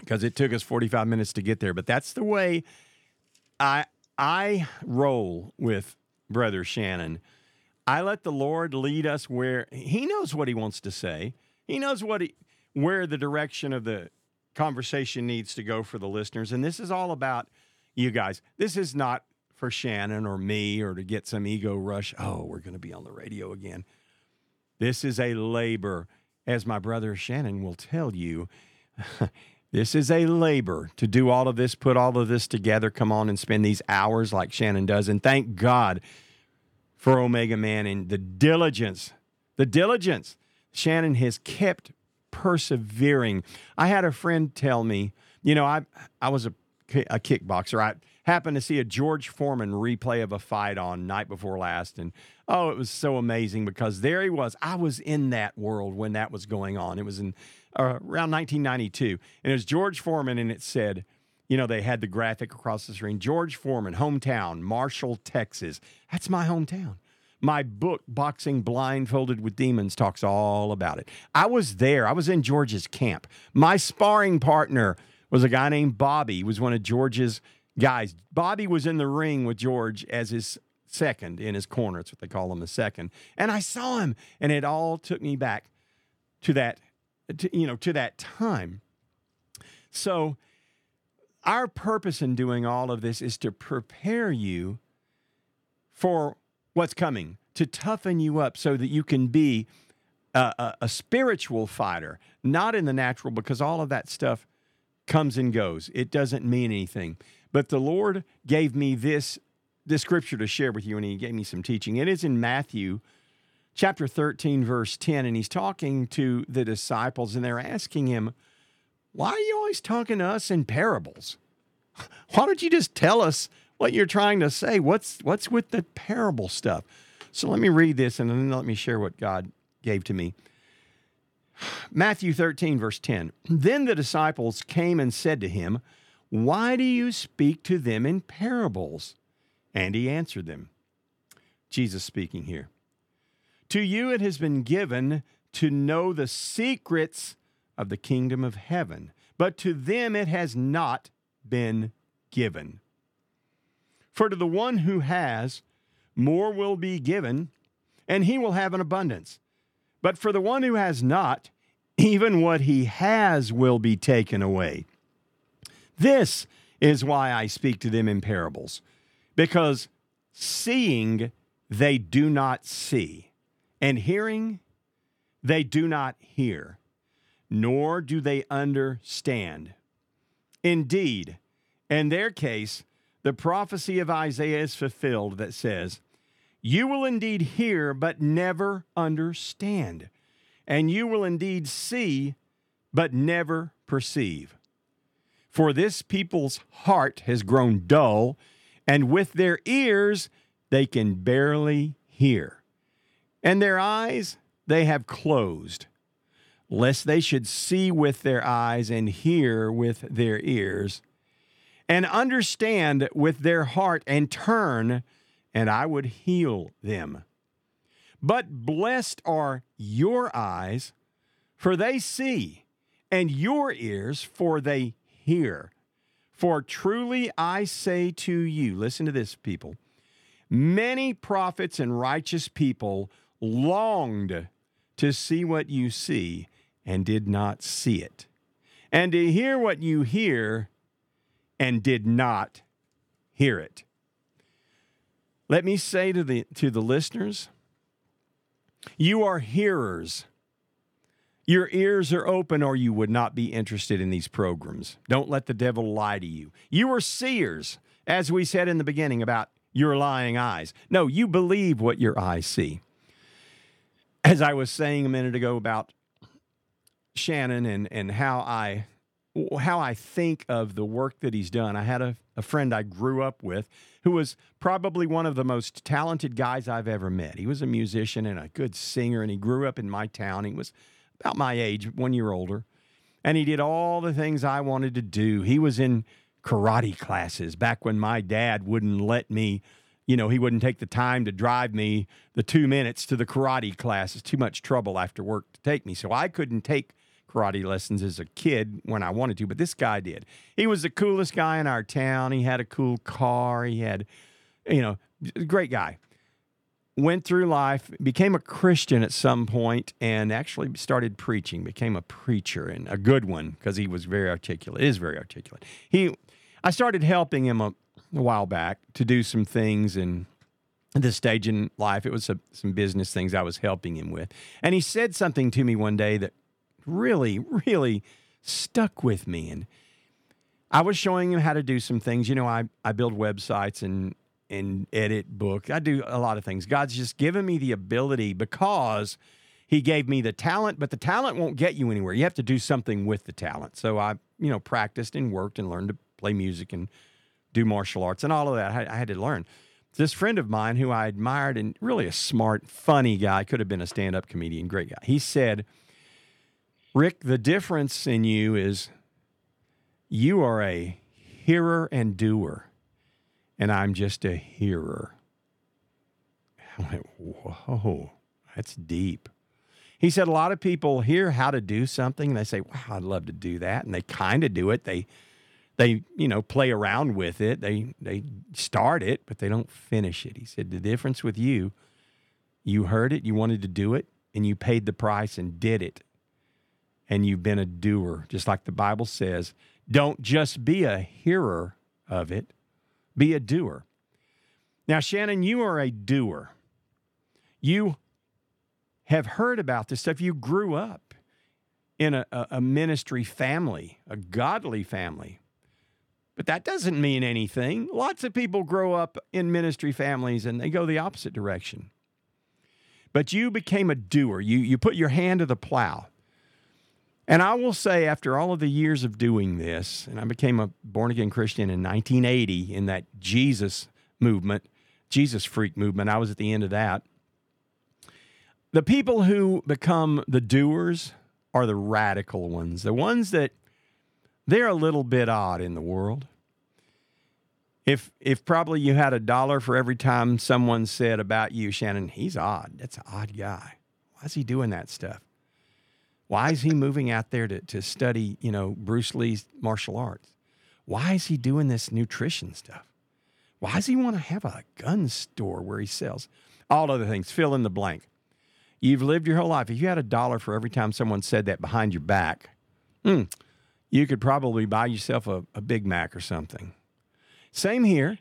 because it took us 45 minutes to get there, but that's the way I I roll with Brother Shannon. I let the Lord lead us where He knows what He wants to say. He knows what he, where the direction of the conversation needs to go for the listeners. And this is all about you guys. This is not for Shannon or me or to get some ego rush. Oh, we're going to be on the radio again. This is a labor, as my brother Shannon will tell you. [laughs] this is a labor to do all of this, put all of this together, come on and spend these hours like Shannon does. And thank God for Omega Man and the diligence, the diligence Shannon has kept persevering. I had a friend tell me, you know, I I was a a kickboxer. I happened to see a George Foreman replay of a fight on night before last, and oh, it was so amazing because there he was. I was in that world when that was going on. It was in uh, around 1992, and it was George Foreman, and it said, you know, they had the graphic across the screen. George Foreman, hometown, Marshall, Texas. That's my hometown. My book, Boxing Blindfolded with Demons, talks all about it. I was there. I was in George's camp. My sparring partner was a guy named Bobby. He was one of George's guys. Bobby was in the ring with George as his second in his corner. That's what they call him, a second. And I saw him, and it all took me back to that, to, you know, to that time. So, our purpose in doing all of this is to prepare you for what's coming, to toughen you up so that you can be a, a, a spiritual fighter, not in the natural, because all of that stuff comes and goes. It doesn't mean anything. But the Lord gave me this, this scripture to share with you, and He gave me some teaching. It is in Matthew chapter 13, verse 10, and He's talking to the disciples, and they're asking Him, Why are you always talking to us in parables? [laughs] Why don't you just tell us what you're trying to say? What's, what's with the parable stuff? So let me read this, and then let me share what God gave to me. [sighs] Matthew 13, verse 10. Then the disciples came and said to him, Why do you speak to them in parables? And he answered them. Jesus speaking here. To you it has been given to know the secrets of the kingdom of heaven, but to them it has not been given. For to the one who has, more will be given, and he will have an abundance. But for the one who has not, even what he has will be taken away. This is why I speak to them in parables, because seeing they do not see, and hearing they do not hear, nor do they understand. Indeed, in their case, the prophecy of Isaiah is fulfilled that says, You will indeed hear, but never understand, and you will indeed see, but never perceive. For this people's heart has grown dull, and with their ears they can barely hear, and their eyes they have closed, lest they should see with their eyes and hear with their ears and understand with their heart and turn, and I would heal them. But blessed are your eyes, for they see, and your ears, for they hear. For truly I say to you, listen to this, people, many prophets and righteous people longed to see what you see and did not see it, and to hear what you hear and did not hear it. Let me say to the, to the listeners, you are hearers. Your ears are open, or you would not be interested in these programs. Don't let the devil lie to you. You are seers, as we said in the beginning about your lying eyes. No, you believe what your eyes see. As I was saying a minute ago about Shannon and, and how I how I think of the work that he's done. I had a, a friend I grew up with who was probably one of the most talented guys I've ever met. He was a musician and a good singer, and he grew up in my town. He was about my age, one year older, and he did all the things I wanted to do. He was in karate classes back when my dad wouldn't let me. You know, he wouldn't take the time to drive me the two minutes to the karate class. It's too much trouble after work to take me. So I couldn't take karate lessons as a kid when I wanted to, but this guy did. He was the coolest guy in our town. He had a cool car. He had, you know, great guy. Went through life, became a Christian at some point, and actually started preaching. Became a preacher and a good one because he was very articulate. Is very articulate. He, I started helping him a, a while back to do some things and at this stage in life, it was some business things I was helping him with. And he said something to me one day that really, really stuck with me. And I was showing him how to do some things. You know, I, I build websites and and edit book. I do a lot of things. God's just given me the ability because he gave me the talent, but the talent won't get you anywhere. You have to do something with the talent. So I, you know, practiced and worked and learned to play music and do martial arts and all of that. I, I had to learn. This friend of mine who I admired and really a smart, funny guy, could have been a stand up comedian, great guy. He said, Rick, the difference in you is you are a hearer and doer, and I'm just a hearer. I went, whoa, that's deep. He said a lot of people hear how to do something and they say, wow, I'd love to do that. And they kind of do it. They, they, you know, play around with it. They, they start it, but they don't finish it. He said the difference with you, you heard it, you wanted to do it, and you paid the price and did it. And you've been a doer, just like the Bible says. Don't just be a hearer of it, be a doer. Now, Shannon, you are a doer. You have heard about this stuff. You grew up in a, a, ministry family, a godly family. But that doesn't mean anything. Lots of people grow up in ministry families and they go the opposite direction. But you became a doer. You, you put your hand to the plow. And I will say, after all of the years of doing this, and I became a born again Christian in 1980 in that Jesus movement, Jesus freak movement, I was at the end of that. The people who become the doers are the radical ones, the ones that they're a little bit odd in the world. If if probably you had a dollar for every time someone said about you, Shannon, he's odd. That's an odd guy. Why is he doing that stuff? Why is he moving out there to, to study, you know, Bruce Lee's martial arts? Why is he doing this nutrition stuff? Why does he want to have a gun store where he sells? All other things. Fill in the blank. You've lived your whole life. If you had a dollar for every time someone said that behind your back, hmm, you could probably buy yourself a, a Big Mac or something. Same here.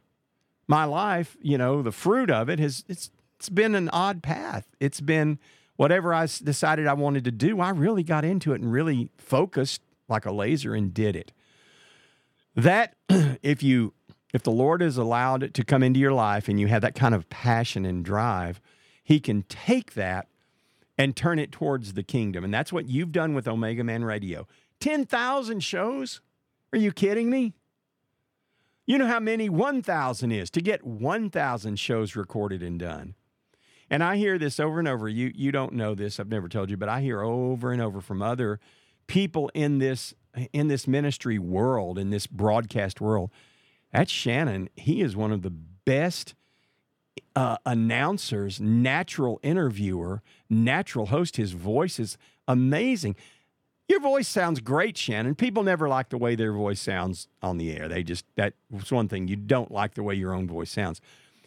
My life, you know, the fruit of it has it's it's been an odd path. It's been whatever I decided I wanted to do, I really got into it and really focused like a laser and did it. That [clears throat] if you if the Lord has allowed it to come into your life and you have that kind of passion and drive, he can take that and turn it towards the kingdom. And that's what you've done with Omega Man Radio. 10,000 shows? Are you kidding me? You know how many 1,000 is to get 1,000 shows recorded and done. And I hear this over and over. You you don't know this. I've never told you, but I hear over and over from other people in this in this ministry world, in this broadcast world. That's Shannon. He is one of the best uh, announcers, natural interviewer, natural host. His voice is amazing. Your voice sounds great, Shannon. People never like the way their voice sounds on the air. They just that's one thing you don't like the way your own voice sounds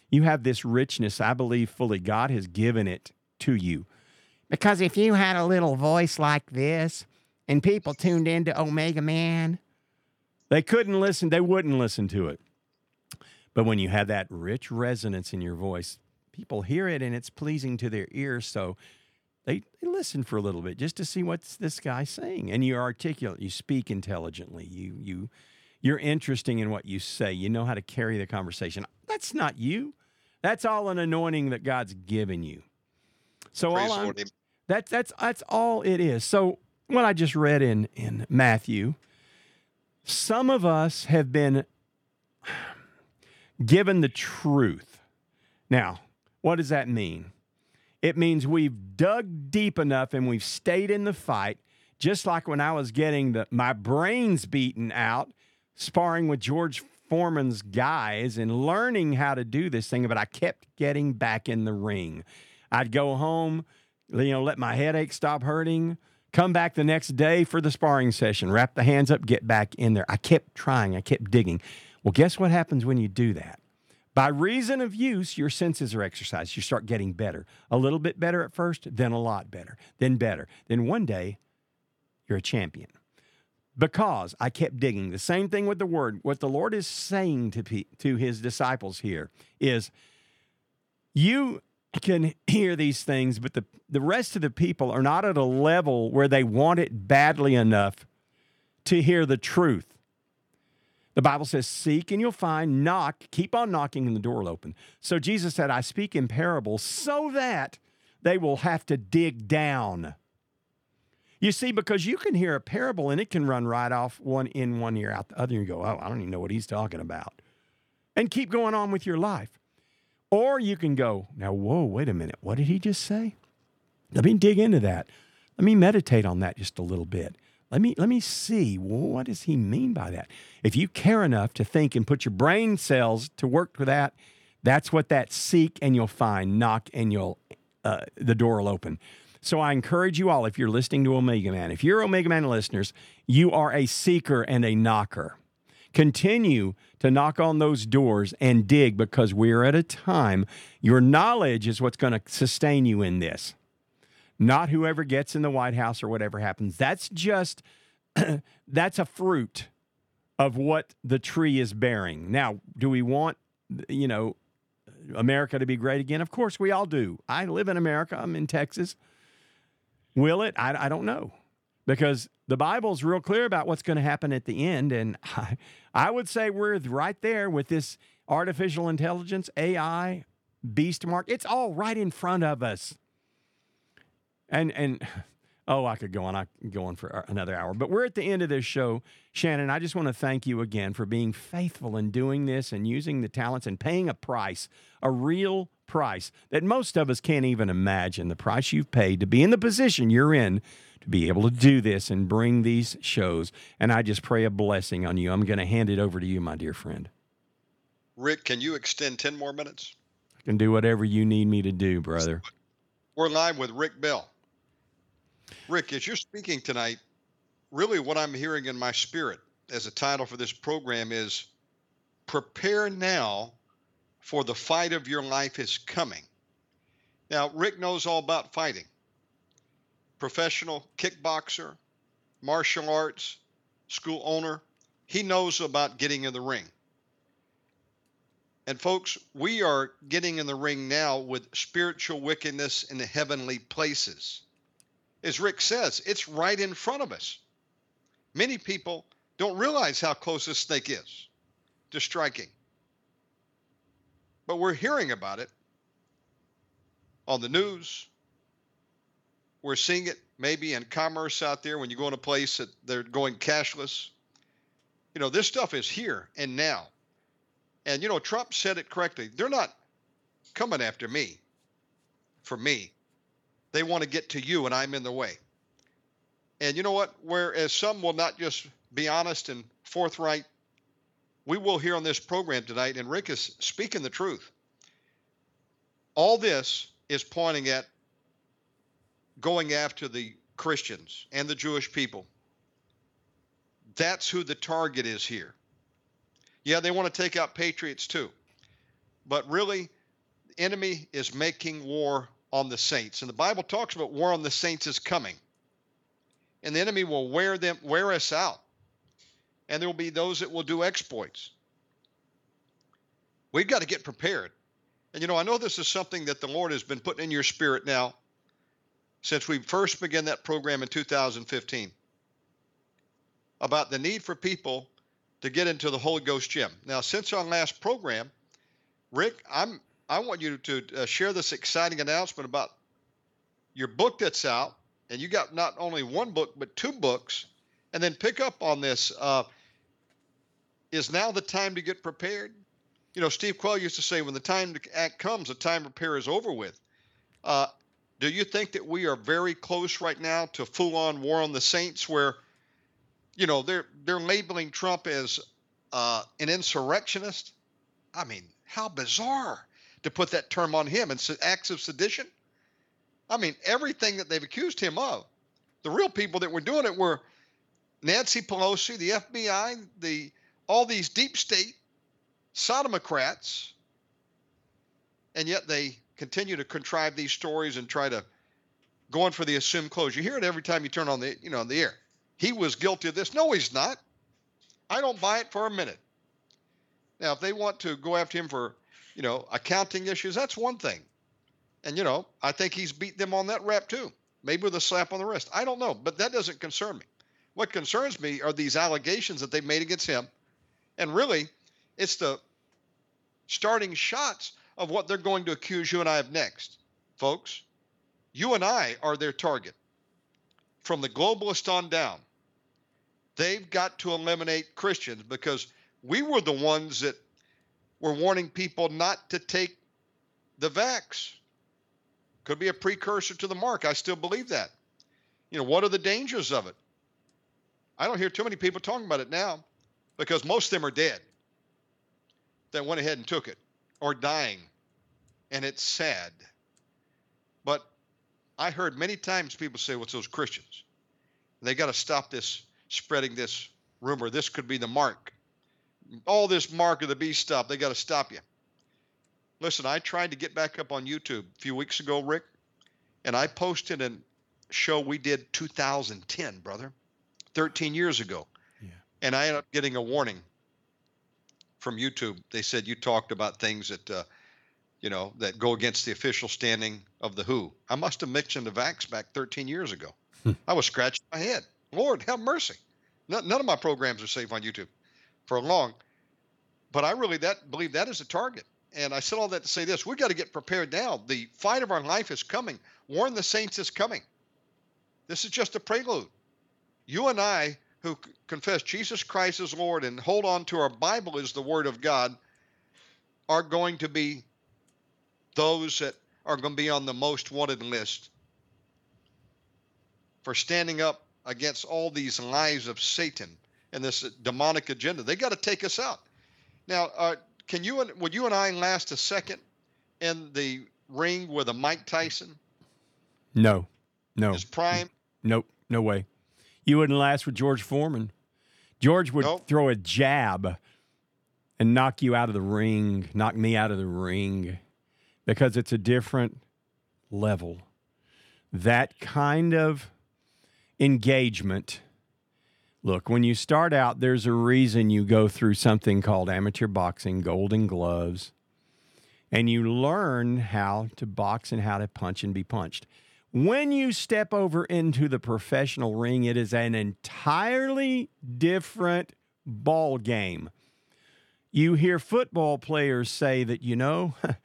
you have this richness, I believe fully God has given it to you. Because if you had a little voice like this and people tuned into Omega Man, they couldn't listen, they wouldn't listen to it. But when you have that rich resonance in your voice, people hear it and it's pleasing to their ears. So they, they listen for a little bit just to see what's this guy saying. And you're articulate, you speak intelligently, you you you're interesting in what you say. You know how to carry the conversation. That's not you. That's all an anointing that God's given you. So Praise all that's that's all it is. So what I just read in in Matthew, some of us have been [sighs] given the truth. Now, what does that mean? It means we've dug deep enough and we've stayed in the fight, just like when I was getting the my brains beaten out sparring with George Foreman's guys and learning how to do this thing, but I kept getting back in the ring. I'd go home, you know, let my headache stop hurting, come back the next day for the sparring session, wrap the hands up, get back in there. I kept trying, I kept digging. Well, guess what happens when you do that? By reason of use, your senses are exercised. You start getting better. A little bit better at first, then a lot better, then better. Then one day, you're a champion because I kept digging. The same thing with the word. What the Lord is saying to, to his disciples here is you can hear these things, but the, the rest of the people are not at a level where they want it badly enough to hear the truth. The Bible says, Seek and you'll find, knock, keep on knocking, and the door will open. So Jesus said, I speak in parables so that they will have to dig down You see, because you can hear a parable and it can run right off one in one ear out the other, and you go, "Oh, I don't even know what he's talking about," and keep going on with your life. Or you can go, "Now, whoa, wait a minute, what did he just say?" Let me dig into that. Let me meditate on that just a little bit. Let me let me see what does he mean by that. If you care enough to think and put your brain cells to work for that, that's what that seek and you'll find, knock and you'll uh, the door will open. So I encourage you all, if you're listening to Omega Man, if you're Omega Man listeners, you are a seeker and a knocker. Continue to knock on those doors and dig because we're at a time. Your knowledge is what's going to sustain you in this, not whoever gets in the White House or whatever happens. That's just, [clears throat] that's a fruit of what the tree is bearing. Now, do we want, you know, America to be great again? Of course, we all do. I live in America, I'm in Texas. Will it? I, I don't know because the Bible's real clear about what's going to happen at the end. And [laughs] I, I would say we're right there with this artificial intelligence, AI, beast mark. It's all right in front of us. And, and, [laughs] oh, I could go on. I could go on for uh, another hour. But we're at the end of this show. Shannon, I just want to thank you again for being faithful in doing this and using the talents and paying a price, a real price that most of us can't even imagine the price you've paid to be in the position you're in to be able to do this and bring these shows. And I just pray a blessing on you. I'm going to hand it over to you, my dear friend. Rick, can you extend 10 more minutes? I can do whatever you need me to do, brother. We're live with Rick Bell. Rick, as you're speaking tonight, really what I'm hearing in my spirit as a title for this program is Prepare Now for the Fight of Your Life is Coming. Now, Rick knows all about fighting professional kickboxer, martial arts, school owner. He knows about getting in the ring. And folks, we are getting in the ring now with spiritual wickedness in the heavenly places. As Rick says, it's right in front of us. Many people don't realize how close this snake is to striking. But we're hearing about it on the news, we're seeing it maybe in commerce out there when you go in a place that they're going cashless. You know, this stuff is here and now. And, you know, Trump said it correctly. They're not coming after me for me. They want to get to you, and I'm in the way. And you know what? Whereas some will not just be honest and forthright, we will hear on this program tonight, and Rick is speaking the truth. All this is pointing at going after the Christians and the Jewish people. That's who the target is here. Yeah, they want to take out patriots too. But really, the enemy is making war on the saints. And the Bible talks about war on the saints is coming. And the enemy will wear them wear us out. And there will be those that will do exploits. We've got to get prepared. And you know, I know this is something that the Lord has been putting in your spirit now since we first began that program in 2015 about the need for people to get into the Holy Ghost gym. Now, since our last program, Rick, I'm I want you to uh, share this exciting announcement about your book that's out, and you got not only one book but two books, and then pick up on this. Uh, is now the time to get prepared? You know, Steve Quayle used to say, when the time to act comes, the time to prepare is over with. Uh, do you think that we are very close right now to full-on war on the saints, where, you know, they're they're labeling Trump as uh, an insurrectionist? I mean, how bizarre to put that term on him and acts of sedition. I mean, everything that they've accused him of, the real people that were doing it were Nancy Pelosi, the FBI, the all these deep state sodomocrats, and yet they continue to contrive these stories and try to go in for the assumed close. You hear it every time you turn on the you know the air. He was guilty of this. No, he's not. I don't buy it for a minute. Now, if they want to go after him for, you know, accounting issues, that's one thing. And you know, I think he's beat them on that rap too. Maybe with a slap on the wrist. I don't know, but that doesn't concern me. What concerns me are these allegations that they made against him. And really, it's the starting shots of what they're going to accuse you and I of next. Folks, you and I are their target. from the globalist on down, they've got to eliminate Christians because we were the ones that were warning people not to take the vax. Could be a precursor to the mark. I still believe that. You know, what are the dangers of it? I don't hear too many people talking about it now because most of them are dead that went ahead and took it or dying. And it's sad. But I heard many times people say, what's those Christians? They got to stop this spreading this rumor. This could be the mark. All this mark of the beast stuff, they got to stop you. Listen, I tried to get back up on YouTube a few weeks ago, Rick, and I posted a show we did 2010, brother, 13 years ago. And I ended up getting a warning from YouTube. They said you talked about things that, uh, you know, that go against the official standing of the WHO. I must have mentioned the vax back 13 years ago. Hmm. I was scratching my head. Lord, have mercy. None, none of my programs are safe on YouTube for long. But I really that believe that is a target. And I said all that to say this: we got to get prepared now. The fight of our life is coming. Warn the saints is coming. This is just a prelude. You and I, who confess Jesus Christ as Lord and hold on to our Bible as the Word of God, are going to be those that are going to be on the most wanted list for standing up against all these lies of Satan and this demonic agenda. They got to take us out. Now, uh, can you and would you and I last a second in the ring with a Mike Tyson? No, no. His prime? Nope, no way. You wouldn't last with George Foreman. George would nope. throw a jab and knock you out of the ring, knock me out of the ring, because it's a different level. That kind of engagement. Look, when you start out, there's a reason you go through something called amateur boxing, golden gloves, and you learn how to box and how to punch and be punched. When you step over into the professional ring, it is an entirely different ball game. You hear football players say that, you know, [laughs]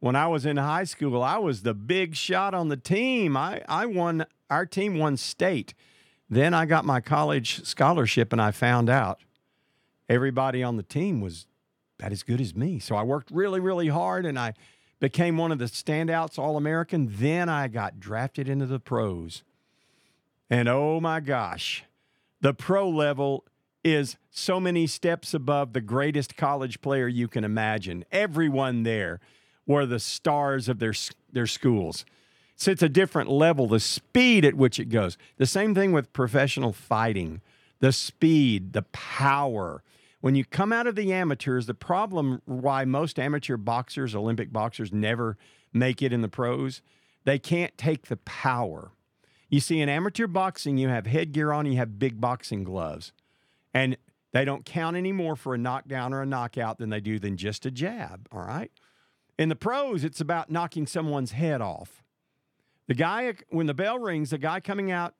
when I was in high school, I was the big shot on the team. I, I won, our team won state. Then I got my college scholarship and I found out everybody on the team was about as good as me. So I worked really, really hard and I became one of the standouts All American. Then I got drafted into the pros. And oh my gosh, the pro level is so many steps above the greatest college player you can imagine. Everyone there were the stars of their their schools. So it's a different level, the speed at which it goes. The same thing with professional fighting, the speed, the power. When you come out of the amateurs, the problem why most amateur boxers, Olympic boxers, never make it in the pros, they can't take the power. You see, in amateur boxing, you have headgear on, you have big boxing gloves, and they don't count any more for a knockdown or a knockout than they do than just a jab. All right. In the pros, it's about knocking someone's head off. The guy, when the bell rings, the guy coming out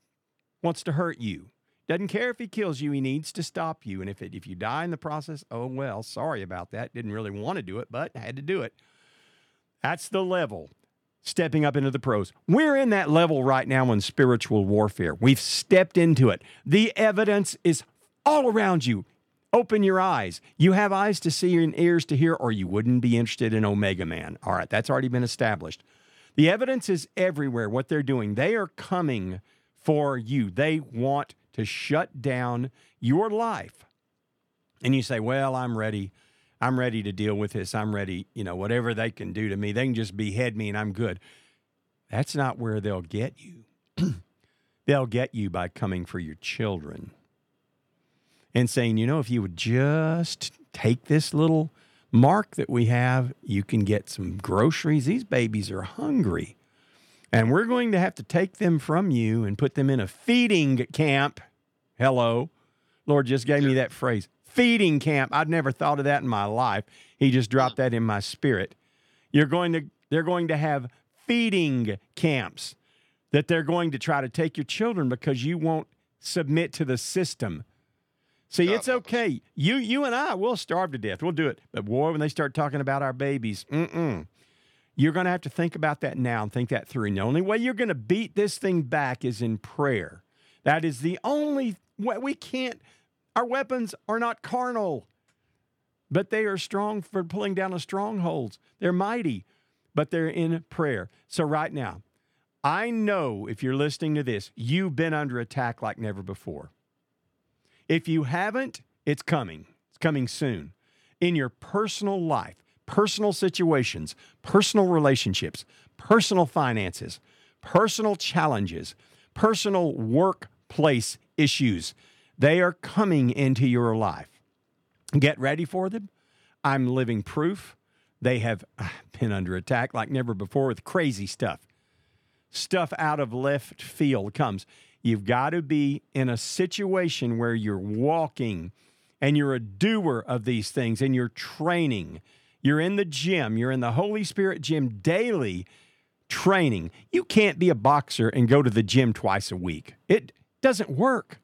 wants to hurt you. Doesn't care if he kills you, he needs to stop you. And if, it, if you die in the process, oh well, sorry about that. Didn't really want to do it, but had to do it. That's the level stepping up into the pros. We're in that level right now in spiritual warfare. We've stepped into it. The evidence is all around you. Open your eyes. You have eyes to see and ears to hear, or you wouldn't be interested in Omega Man. All right, that's already been established. The evidence is everywhere what they're doing. They are coming for you. They want to shut down your life. And you say, Well, I'm ready. I'm ready to deal with this. I'm ready. You know, whatever they can do to me, they can just behead me and I'm good. That's not where they'll get you. [clears throat] they'll get you by coming for your children and saying, you know, if you would just take this little mark that we have, you can get some groceries. These babies are hungry. And we're going to have to take them from you and put them in a feeding camp. Hello. Lord just gave me that phrase feeding camp. I'd never thought of that in my life. He just dropped that in my spirit. You're going to, they're going to have feeding camps that they're going to try to take your children because you won't submit to the system. See, it's okay. You you and I will starve to death. We'll do it. But boy, when they start talking about our babies, mm-mm. You're going to have to think about that now and think that through. And the only way you're going to beat this thing back is in prayer. That is the only way we can't. Our weapons are not carnal, but they are strong for pulling down the strongholds. They're mighty, but they're in prayer. So right now, I know if you're listening to this, you've been under attack like never before. If you haven't, it's coming. It's coming soon. In your personal life, personal situations, personal relationships, personal finances, personal challenges, personal workplace issues, they are coming into your life. Get ready for them. I'm living proof. They have uh, been under attack like never before with crazy stuff. Stuff out of left field comes. You've got to be in a situation where you're walking and you're a doer of these things and you're training. You're in the gym, you're in the Holy Spirit gym daily training. You can't be a boxer and go to the gym twice a week. It doesn't work.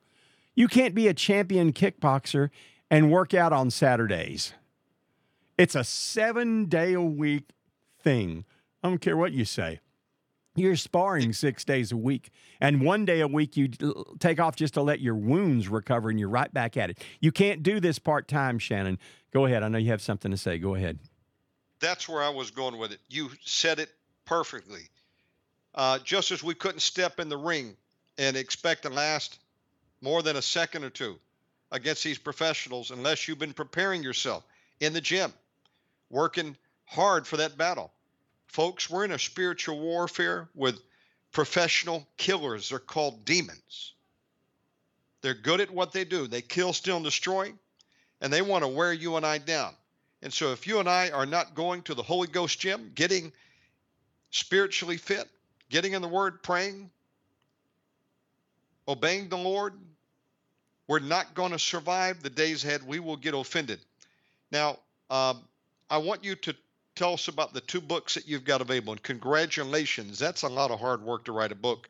You can't be a champion kickboxer and work out on Saturdays. It's a seven day a week thing. I don't care what you say. You're sparring six days a week, and one day a week you take off just to let your wounds recover, and you're right back at it. You can't do this part time, Shannon. Go ahead. I know you have something to say. Go ahead. That's where I was going with it. You said it perfectly. Uh, just as we couldn't step in the ring and expect to last more than a second or two against these professionals unless you've been preparing yourself in the gym, working hard for that battle. Folks, we're in a spiritual warfare with professional killers. They're called demons. They're good at what they do. They kill, steal, and destroy, and they want to wear you and I down. And so, if you and I are not going to the Holy Ghost gym, getting spiritually fit, getting in the Word, praying, obeying the Lord, we're not going to survive the days ahead. We will get offended. Now, um, I want you to tell us about the two books that you've got available. And congratulations, that's a lot of hard work to write a book.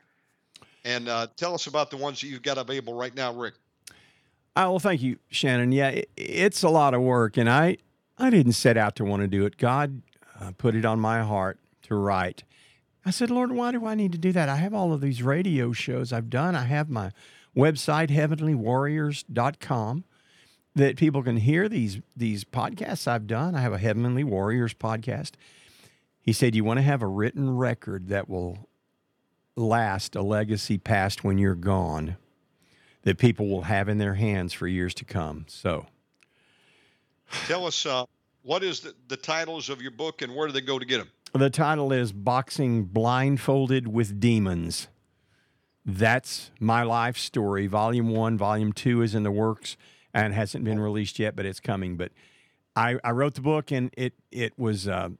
And uh, tell us about the ones that you've got available right now, Rick. Oh, well, thank you, Shannon. Yeah, it, it's a lot of work, and I I didn't set out to want to do it. God uh, put it on my heart to write. I said, Lord, why do I need to do that? I have all of these radio shows I've done. I have my website, heavenlywarriors.com that people can hear these these podcasts I've done. I have a Heavenly Warriors podcast. He said you want to have a written record that will last a legacy past when you're gone that people will have in their hands for years to come. So tell us uh, what is the, the titles of your book and where do they go to get them? The title is Boxing Blindfolded with Demons. That's my life story. Volume one, volume two is in the works and hasn't been released yet, but it's coming. But I, I wrote the book, and it it was uh,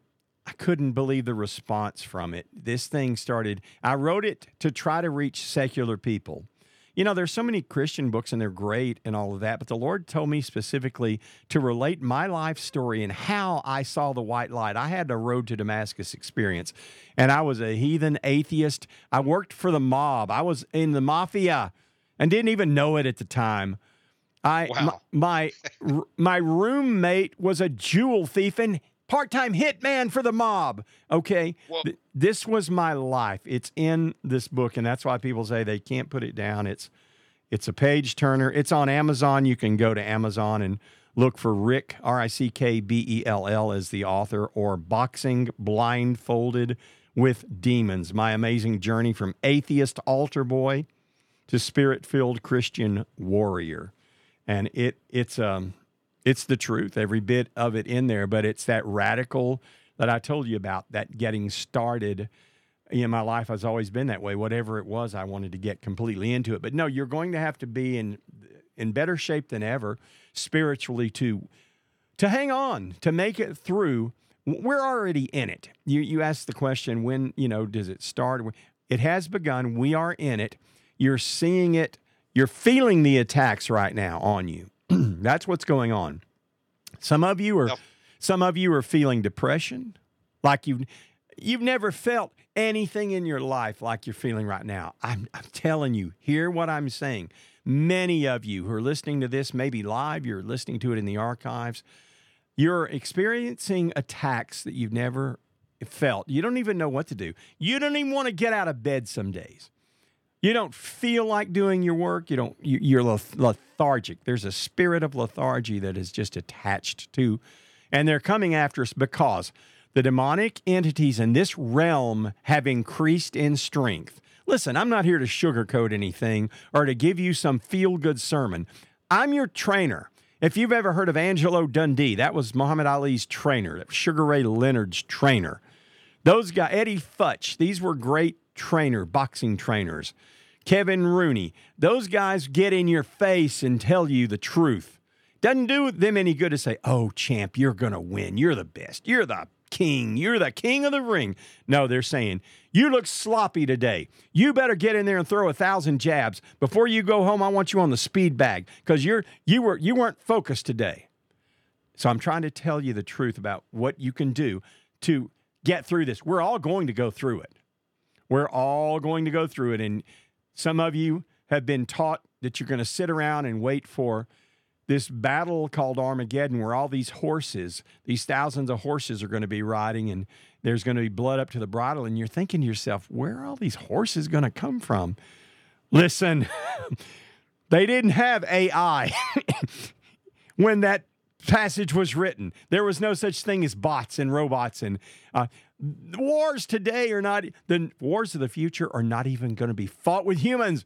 I couldn't believe the response from it. This thing started. I wrote it to try to reach secular people. You know, there's so many Christian books and they're great and all of that, but the Lord told me specifically to relate my life story and how I saw the white light. I had a road to Damascus experience, and I was a heathen atheist. I worked for the mob. I was in the mafia and didn't even know it at the time. I wow. my my, my roommate was a jewel thief and part-time hitman for the mob. Okay, well, Th- this was my life. It's in this book, and that's why people say they can't put it down. It's it's a page turner. It's on Amazon. You can go to Amazon and look for Rick R I C K B E L L as the author, or Boxing Blindfolded with Demons: My Amazing Journey from Atheist Altar Boy to Spirit-Filled Christian Warrior and it it's um it's the truth, every bit of it in there, but it's that radical that I told you about, that getting started. In my life has always been that way. Whatever it was, I wanted to get completely into it. But no, you're going to have to be in in better shape than ever spiritually to to hang on, to make it through. We're already in it. You you asked the question when, you know, does it start? It has begun. We are in it. You're seeing it you're feeling the attacks right now on you. That's what's going on. Some of you are yep. some of you are feeling depression, like you've you've never felt anything in your life like you're feeling right now. I'm, I'm telling you, hear what I'm saying. Many of you who are listening to this, maybe live, you're listening to it in the archives, you're experiencing attacks that you've never felt. You don't even know what to do. You don't even want to get out of bed some days. You don't feel like doing your work. You don't. You, you're lethargic. There's a spirit of lethargy that is just attached to, and they're coming after us because the demonic entities in this realm have increased in strength. Listen, I'm not here to sugarcoat anything or to give you some feel good sermon. I'm your trainer. If you've ever heard of Angelo Dundee, that was Muhammad Ali's trainer, Sugar Ray Leonard's trainer. Those guys, Eddie Futch, these were great trainer, boxing trainers. Kevin Rooney, those guys get in your face and tell you the truth. Doesn't do them any good to say, oh, champ, you're going to win. You're the best. You're the king. You're the king of the ring. No, they're saying, you look sloppy today. You better get in there and throw a thousand jabs. Before you go home, I want you on the speed bag because you're you were you weren't focused today. So I'm trying to tell you the truth about what you can do to get through this. We're all going to go through it. We're all going to go through it. And some of you have been taught that you're going to sit around and wait for this battle called Armageddon, where all these horses, these thousands of horses, are going to be riding, and there's going to be blood up to the bridle. And you're thinking to yourself, where are all these horses going to come from? Listen, [laughs] they didn't have AI [laughs] when that passage was written. There was no such thing as bots and robots and uh, wars today are not the wars of the future are not even going to be fought with humans.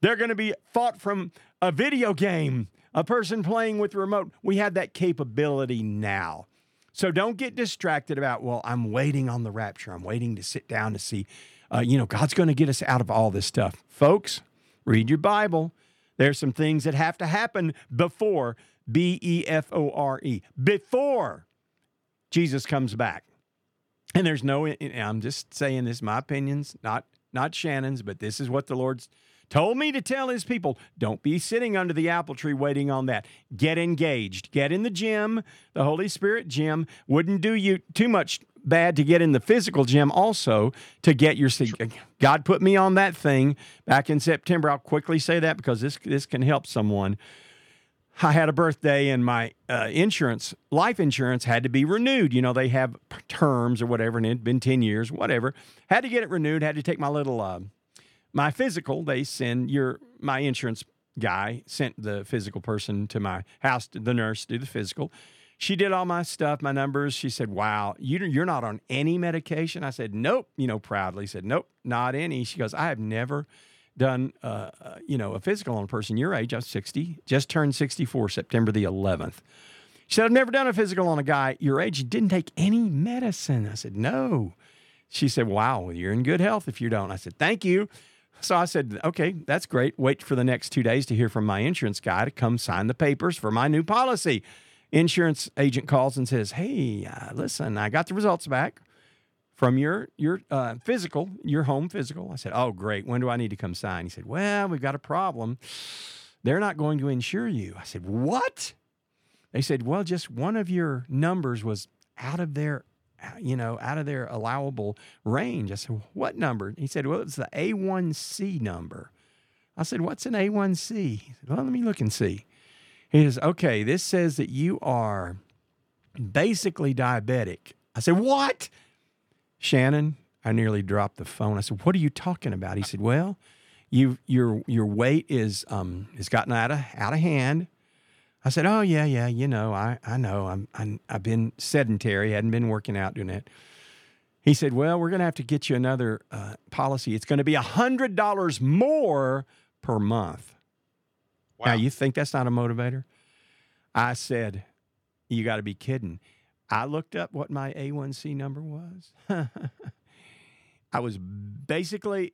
They're going to be fought from a video game, a person playing with remote. We have that capability now. So don't get distracted about, well, I'm waiting on the rapture. I'm waiting to sit down to see, uh, you know, God's going to get us out of all this stuff. Folks, read your Bible. There's some things that have to happen before B E F O R E, before Jesus comes back. And there's no, I'm just saying this, my opinions, not not Shannon's, but this is what the Lord's told me to tell his people. Don't be sitting under the apple tree waiting on that. Get engaged. Get in the gym, the Holy Spirit gym. Wouldn't do you too much bad to get in the physical gym also to get your God put me on that thing back in September. I'll quickly say that because this this can help someone. I had a birthday and my uh, insurance, life insurance, had to be renewed. You know, they have terms or whatever, and it'd been 10 years, whatever. Had to get it renewed, had to take my little, uh, my physical. They send your, my insurance guy sent the physical person to my house, the nurse, do the physical. She did all my stuff, my numbers. She said, Wow, you're not on any medication? I said, Nope, you know, proudly said, Nope, not any. She goes, I have never done, uh, uh, you know, a physical on a person your age. I'm 60, just turned 64, September the 11th. She said, I've never done a physical on a guy your age. You didn't take any medicine. I said, no. She said, wow, you're in good health if you don't. I said, thank you. So I said, okay, that's great. Wait for the next two days to hear from my insurance guy to come sign the papers for my new policy. Insurance agent calls and says, hey, uh, listen, I got the results back from your your uh, physical, your home physical. I said, "Oh, great. When do I need to come sign?" He said, "Well, we've got a problem. They're not going to insure you." I said, "What?" They said, "Well, just one of your numbers was out of their, you know, out of their allowable range." I said, "What number?" He said, "Well, it's the A1C number." I said, "What's an A1C?" He said, "Well, let me look and see." He says, "Okay, this says that you are basically diabetic." I said, "What?" Shannon, I nearly dropped the phone. I said, "What are you talking about?" He said, "Well, you your your weight is um has gotten out of out of hand." I said, "Oh yeah, yeah, you know, I I know. I'm, I'm I've been sedentary, hadn't been working out doing it." He said, "Well, we're going to have to get you another uh, policy. It's going to be a hundred dollars more per month." Wow. Now, you think that's not a motivator? I said, "You got to be kidding." I looked up what my A1C number was. [laughs] I was basically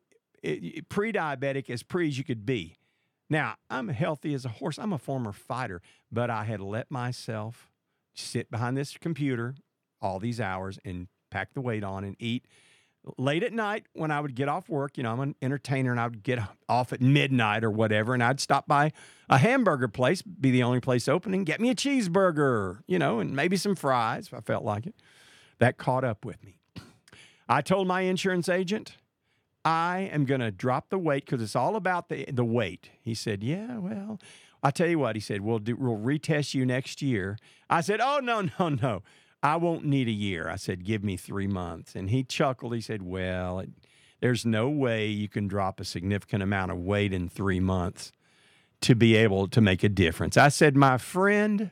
pre diabetic, as pre as you could be. Now, I'm healthy as a horse. I'm a former fighter, but I had let myself sit behind this computer all these hours and pack the weight on and eat late at night when I would get off work, you know, I'm an entertainer and I would get off at midnight or whatever, and I'd stop by a hamburger place, be the only place open, and get me a cheeseburger, you know, and maybe some fries if I felt like it. That caught up with me. I told my insurance agent, I am going to drop the weight because it's all about the, the weight. He said, Yeah, well, I tell you what, he said, we'll, do, we'll retest you next year. I said, Oh, no, no, no. I won't need a year. I said, give me three months. And he chuckled. He said, well, it, There's no way you can drop a significant amount of weight in three months to be able to make a difference. I said, My friend,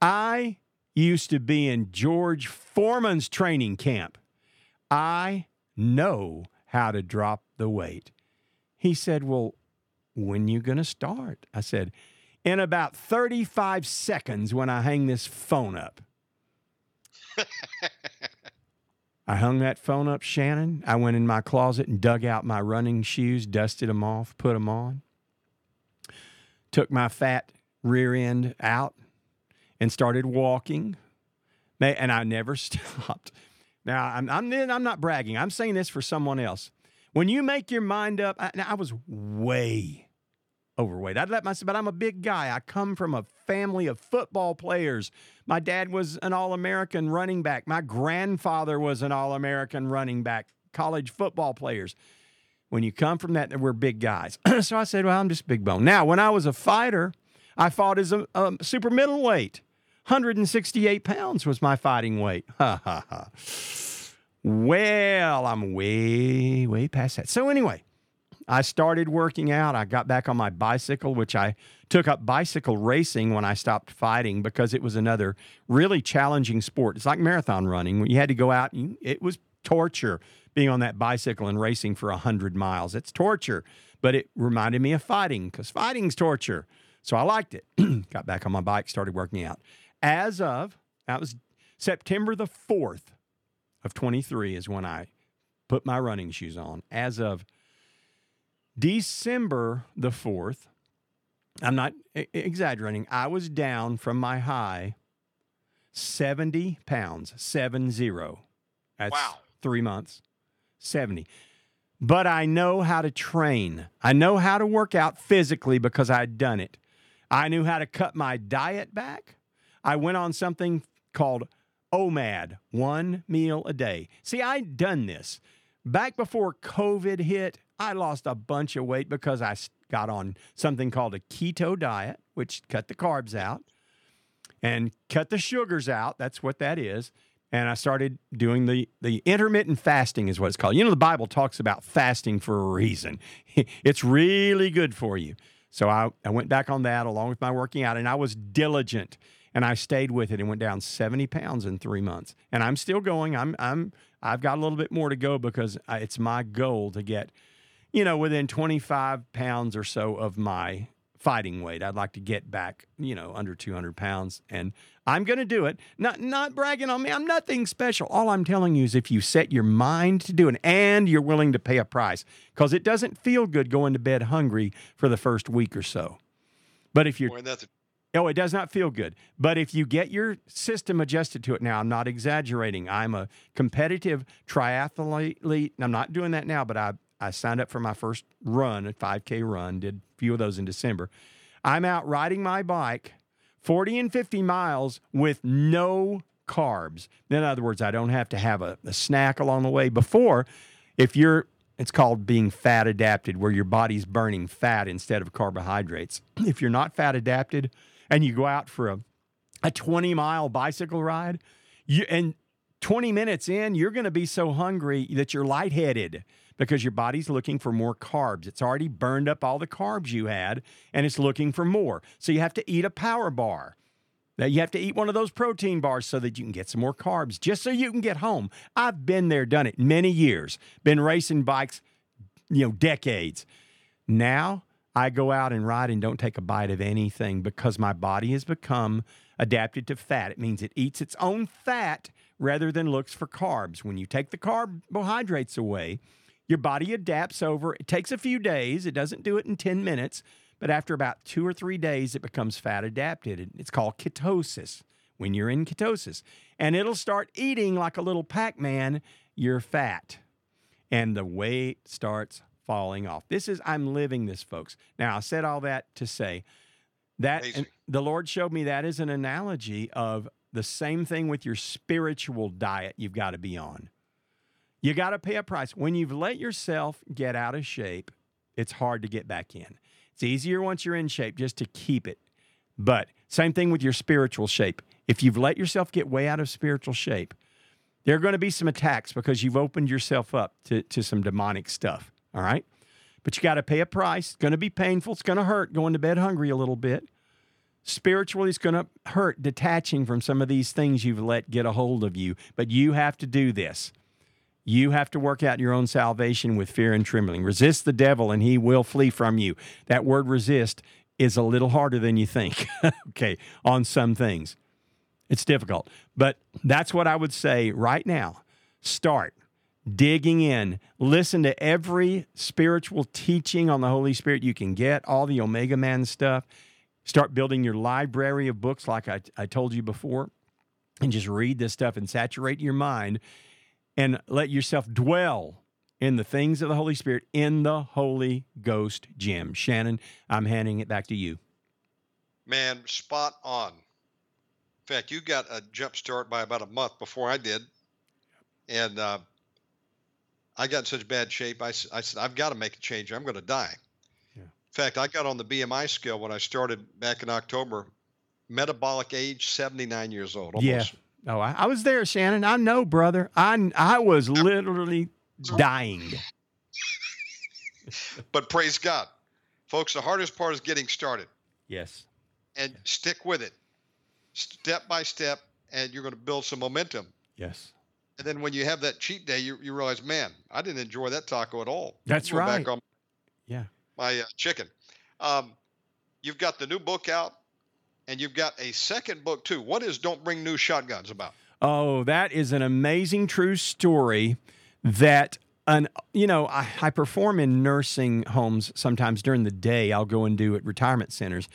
I used to be in George Foreman's training camp. I know how to drop the weight. He said, Well, when you going to start? I said, In about 35 seconds when I hang this phone up. [laughs] I hung that phone up, Shannon. I went in my closet and dug out my running shoes, dusted them off, put them on, took my fat rear end out, and started walking. And I never [laughs] stopped. Now, I'm, I'm, I'm not bragging. I'm saying this for someone else. When you make your mind up, I, I was way overweight. I'd let myself, but I'm a big guy. I come from a family of football players. My dad was an All American running back. My grandfather was an All American running back, college football players. When you come from that, we're big guys. [clears throat] so I said, well, I'm just big bone. Now, when I was a fighter, I fought as a, a super middleweight. 168 pounds was my fighting weight. [laughs] Ha ha ha. Well, I'm way, way past that. So, anyway, I started working out. I got back on my bicycle, which I took up bicycle racing when I stopped fighting because it was another really challenging sport. It's like marathon running. When you had to go out, it was torture being on that bicycle and racing for 100 miles. It's torture, but it reminded me of fighting because fighting's torture. So I liked it. [clears throat] got back on my bike, started working out. As of, that was September the 4th, of 23 is when I put my running shoes on. As of December the 4th, I'm not exaggerating, I was down from my high 70 pounds, seven zero. That's wow. three months, 70. But I know how to train. I know how to work out physically because I'd done it. I knew how to cut my diet back. I went on something called OMAD, one meal a day. See, I'd done this. Back before COVID hit, I lost a bunch of weight because I got on something called a keto diet, which cut the carbs out and cut the sugars out. That's what that is. And I started doing the, the intermittent fasting, is what it's called. You know, the Bible talks about fasting for a reason, [laughs] it's really good for you. So I, I went back on that along with my working out, and I was diligent and I stayed with it and went down 70 pounds in three months. And I'm still going. I'm I'm I've got a little bit more to go because uh, it's my goal to get, you know, within 25 pounds or so of my fighting weight. I'd like to get back, you know, under 200 pounds, and I'm going to do it. Not not bragging on me. I'm nothing special. All I'm telling you is if you set your mind to do it and you're willing to pay a price, because it doesn't feel good going to bed hungry for the first week or so. But if you're Boy, that's a no, it does not feel good. But if you get your system adjusted to it now, I'm not exaggerating. I'm a competitive triathlete. I'm not doing that now, but I, I signed up for my first run, a 5K run, did a few of those in December. I'm out riding my bike 40 and 50 miles with no carbs. In other words, I don't have to have a, a snack along the way. Before, if you're it's called being fat adapted, where your body's burning fat instead of carbohydrates. [clears throat] If you're not fat adapted, and you go out for a, a 20 mile bicycle ride, you, and 20 minutes in, you're going to be so hungry that you're lightheaded because your body's looking for more carbs. It's already burned up all the carbs you had and it's looking for more. So you have to eat a power bar. Now you have to eat one of those protein bars so that you can get some more carbs, just so you can get home. I've been there, done it many years, been racing bikes, you know, decades. Now I go out and ride and don't take a bite of anything because my body has become adapted to fat. It means it eats its own fat rather than looks for carbs. When you take the carbohydrates away, your body adapts over. It takes a few days. It doesn't do it in 10 minutes, but after about two or three days, it becomes fat adapted. It's called ketosis when you're in ketosis. And it'll start eating like a little Pac Man your fat. And the weight starts falling off. This is, I'm living this, folks. Now, I said all that to say that the Lord showed me that is an analogy of the same thing with your spiritual diet you've got to be on. You got to pay a price. When you've let yourself get out of shape, it's hard to get back in. It's easier once you're in shape just to keep it. But same thing with your spiritual shape. If you've let yourself get way out of spiritual shape, There are going to be some attacks because you've opened yourself up to, to some demonic stuff. All right. But you got to pay a price. It's going to be painful. It's going to hurt going to bed hungry a little bit. Spiritually, it's going to hurt detaching from some of these things you've let get a hold of you. But you have to do this. You have to work out your own salvation with fear and trembling. Resist the devil, and he will flee from you. That word resist is a little harder than you think, [laughs] okay, on some things. It's difficult. But that's what I would say right now. Start digging in. Listen to every spiritual teaching on the Holy Spirit you can get, all the Omega Man stuff. Start building your library of books, like I, I told you before, and just read this stuff and saturate your mind and let yourself dwell in the things of the Holy Spirit in the Holy Ghost gym. Shannon, I'm handing it back to you. Man, spot on. In fact, you got a jump start by about a month before I did. And uh, I got in such bad shape. I, I said, I've got to make a change. I'm going to die. Yeah. In fact, I got on the BMI scale when I started back in October. Metabolic age, 79 years old. Almost. Yeah. Oh, I, I was there, Shannon. I know, brother. I, I was literally dying. but praise God. Folks, the hardest part is getting started. Yes. And stick with it step by step, and you're going to build some momentum. Yes. And then when you have that cheat day, you, you realize, man, I didn't enjoy that taco at all. That's right. Back on yeah. My uh, chicken. Um, you've got the new book out, and you've got a second book too. What is "Don't Bring New Shotguns" about? Oh, that is an amazing true story. That an you know I, I perform in nursing homes sometimes during the day. I'll go and do at retirement centers,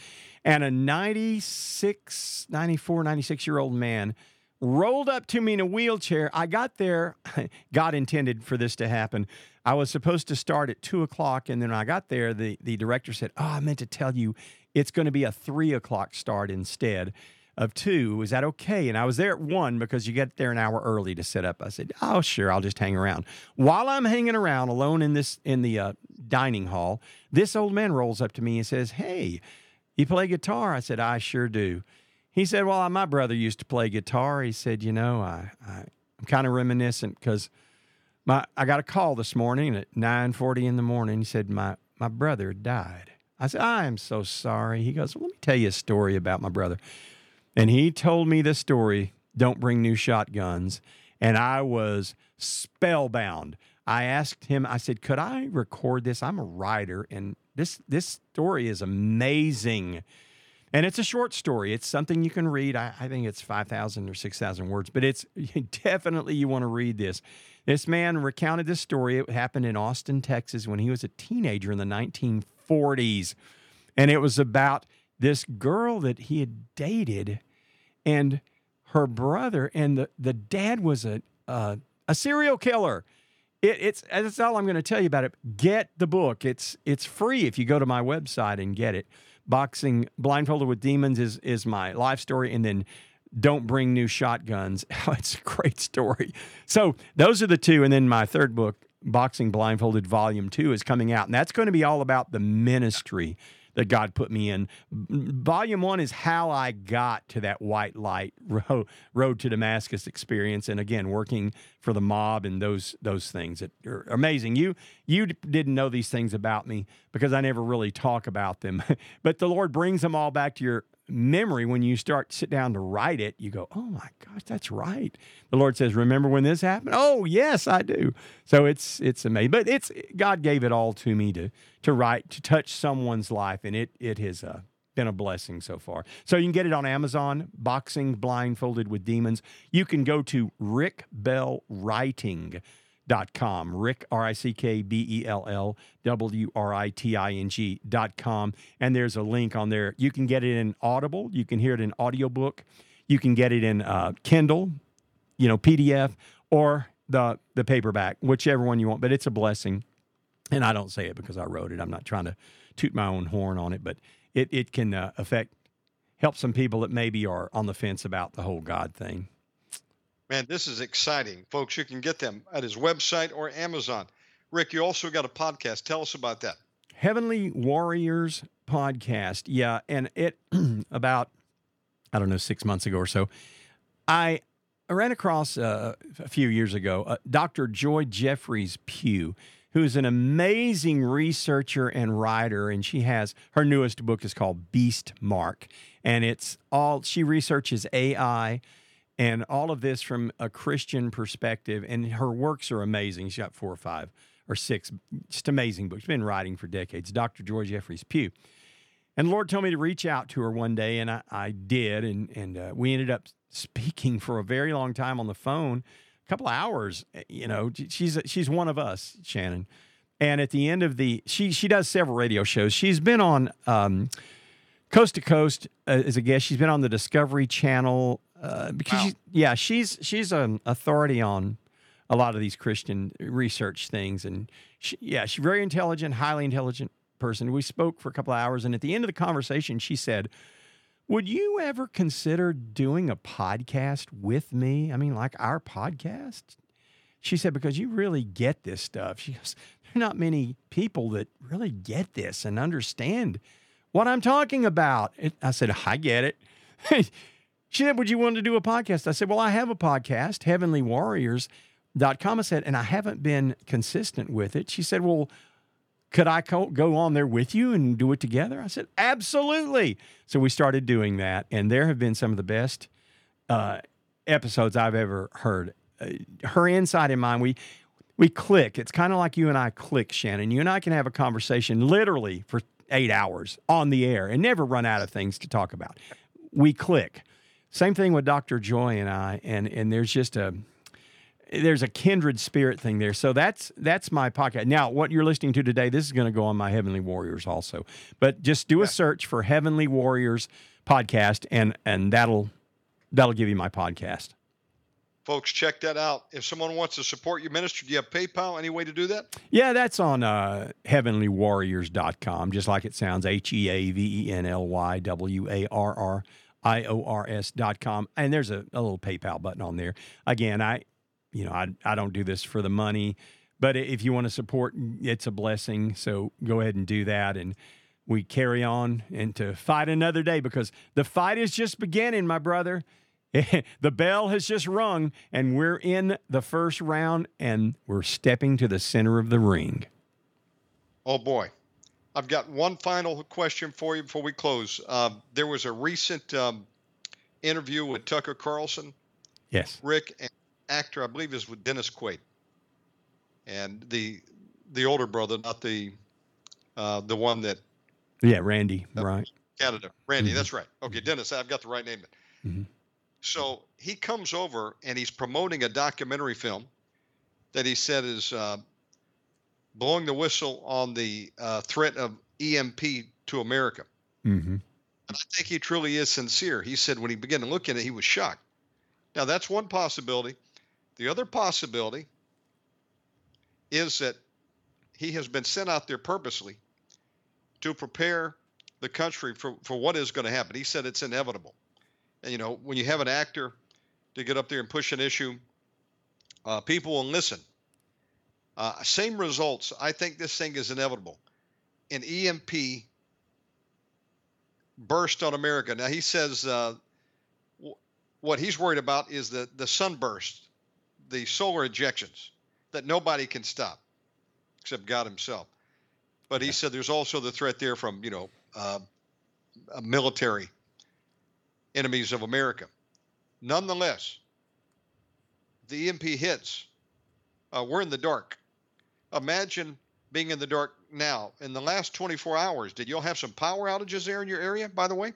and a 96, 94, 96 year old man rolled up to me in a wheelchair. I got there, [laughs] God intended for this to happen. I was supposed to start at two o'clock, and then I got there, the, the director said, Oh, I meant to tell you it's going to be a three o'clock start instead of two. Is that okay? And I was there at one because you get there an hour early to set up. I said, Oh, sure, I'll just hang around. While I'm hanging around alone in this in the uh, dining hall, this old man rolls up to me and says, Hey, you play guitar? I said, I sure do. He said, Well, my brother used to play guitar. He said, You know, I, I, am kind of reminiscent because my I got a call this morning at 9:40 in the morning. He said, My my brother died. I said, I am so sorry. He goes, well, Let me tell you a story about my brother. And he told me this story, Don't Bring New Shotguns. And I was spellbound. I asked him, I said, Could I record this? I'm a writer and this this story is amazing. And it's a short story. It's something you can read. I, I think it's 5,000 or 6,000 words, but it's [laughs] definitely you want to read this. This man recounted this story. It happened in Austin, Texas when he was a teenager in the 1940s. And it was about this girl that he had dated and her brother, and the, the dad was a, a, serial killer. It, it's that's all I'm going to tell you about it. Get the book. It's it's free if you go to my website and get it. Boxing blindfolded with demons is is my life story, and then don't bring new shotguns. [laughs] Oh, it's a great story. So those are the two, and then my third book, Boxing Blindfolded Volume Two, is coming out, and that's going to be all about the ministry that God put me in. Volume one is how I got to that white light [laughs] road, road to Damascus experience, and again, working for the mob and those those things that are amazing. You you didn't know these things about me because I never really talk about them, [laughs] but the Lord brings them all back to your memory when you start to sit down to write it you go oh my gosh that's right. The lord says remember when this happened? Oh yes i do. So it's it's amazing. But it's god gave it all to me to to write to touch someone's life and it it has uh, been a blessing so far. So you can get it on amazon boxing blindfolded with demons. You can go to rick bell writing dot com. Rick, R I C K B E L L W R I T I N G dot com. And there's a link on there. You can get it in Audible. You can hear it in audiobook. You can get it in uh, Kindle, you know, PDF, or the, the paperback, whichever one you want. But it's a blessing. And I don't say it because I wrote it. I'm not trying to toot my own horn on it, but it, it can uh, affect, help some people that maybe are on the fence about the whole God thing. Man, this is exciting. Folks, you can get them at his website or Amazon. Rick, you also got a podcast. Tell us about that. Heavenly Warriors podcast. Yeah. And it, [clears throat] about, I don't know, six months ago or so, I I ran across uh, a few years ago uh, Dr. Joy Jeffries Pugh, who's an amazing researcher and writer, and she has her newest book is called Beast Mark, and it's all she researches AI and all of this from a Christian perspective, and her works are amazing. She's got four or five or six just amazing books. She's been writing for decades. Dr. Joy Jeffries Pugh. And Lord told me to reach out to her one day, and I, I did, and and uh, we ended up speaking for a very long time on the phone, a couple of hours. eh, You know, she's she's one of us, Shannon. And at the end of the, she she does several radio shows. She's been on um, Coast to Coast uh, as a guest. She's been on the Discovery Channel uh, because Wow. she's, yeah, she's she's an authority on a lot of these Christian research things, and she, yeah, she's very intelligent, highly intelligent person. We spoke for a couple of hours, and at the end of the conversation, she said, "Would you ever consider doing a podcast with me? I mean, like our podcast?" She said, "Because you really get this stuff." She goes, "There are not many people that really get this and understand what I'm talking about." It, I said, "I get it." [laughs] she said, "Would you want to do a podcast?" I said, "Well, I have a podcast, Heavenly Warriors." Dot com. I said, and I haven't been consistent with it. She said, Well, could I go on there with you and do it together? I said, Absolutely. So we started doing that, and there have been some of the best uh, episodes I've ever heard. Uh, her insight and mine, we we click. It's kind of like you and I click, Shannon. You and I can have a conversation literally for eight hours on the air and never run out of things to talk about. We click. Same thing with Dr. Joy and I, and and there's just a there's a kindred spirit thing there. So that's that's my podcast. Now, what you're listening to today, this is going to go on my Heavenly Warriors also. But just do a search for Heavenly Warriors podcast, and and that'll that'll give you my podcast. Folks, check that out. If someone wants to support your ministry, do you have PayPal? Any way to do that? Yeah, that's on uh, heavenlywarriors.com, just like it sounds H E A V E N L Y W A R R I O R S.com. And there's a, a little PayPal button on there. Again, I, you know, I, I don't do this for the money, but if you want to support, it's a blessing. So go ahead and do that. And we carry on and to fight another day because the fight is just beginning, my brother. [laughs] the bell has just rung, and we're in the first round, and we're stepping to the center of the ring. Oh boy, I've got one final question for you before we close. Uh, there was a recent um, interview with Tucker Carlson, Yes. Rick, and actor I believe is with Dennis Quaid, and the the older brother, not the uh, the one that Yeah, Randy. Yep. Right. Canada, Randy. Mhm. That's right. Okay, Dennis, I've got the right name. Mhm. So he comes over and he's promoting a documentary film that he said is uh, blowing the whistle on the uh, threat of EMP to America. Mm-hmm. And I think he truly is sincere. He said when he began to look at it, he was shocked. Now, that's one possibility. The other possibility is that he has been sent out there purposely to prepare the country for, for what is going to happen. He said it's inevitable. And, you know, when you have an actor to get up there and push an issue, uh, people will listen. Uh, same results. I think this thing is inevitable. An EMP burst on America. Now he says uh, w- what he's worried about is the the sunburst, the solar ejections that nobody can stop except God Himself. But he said there's also the threat there from you know uh, uh, military enemies of America. Nonetheless, the EMP hits. Uh, we're in the dark. Imagine being in the dark now. In the last 24 hours, did y'all have some power outages there in your area, by the way?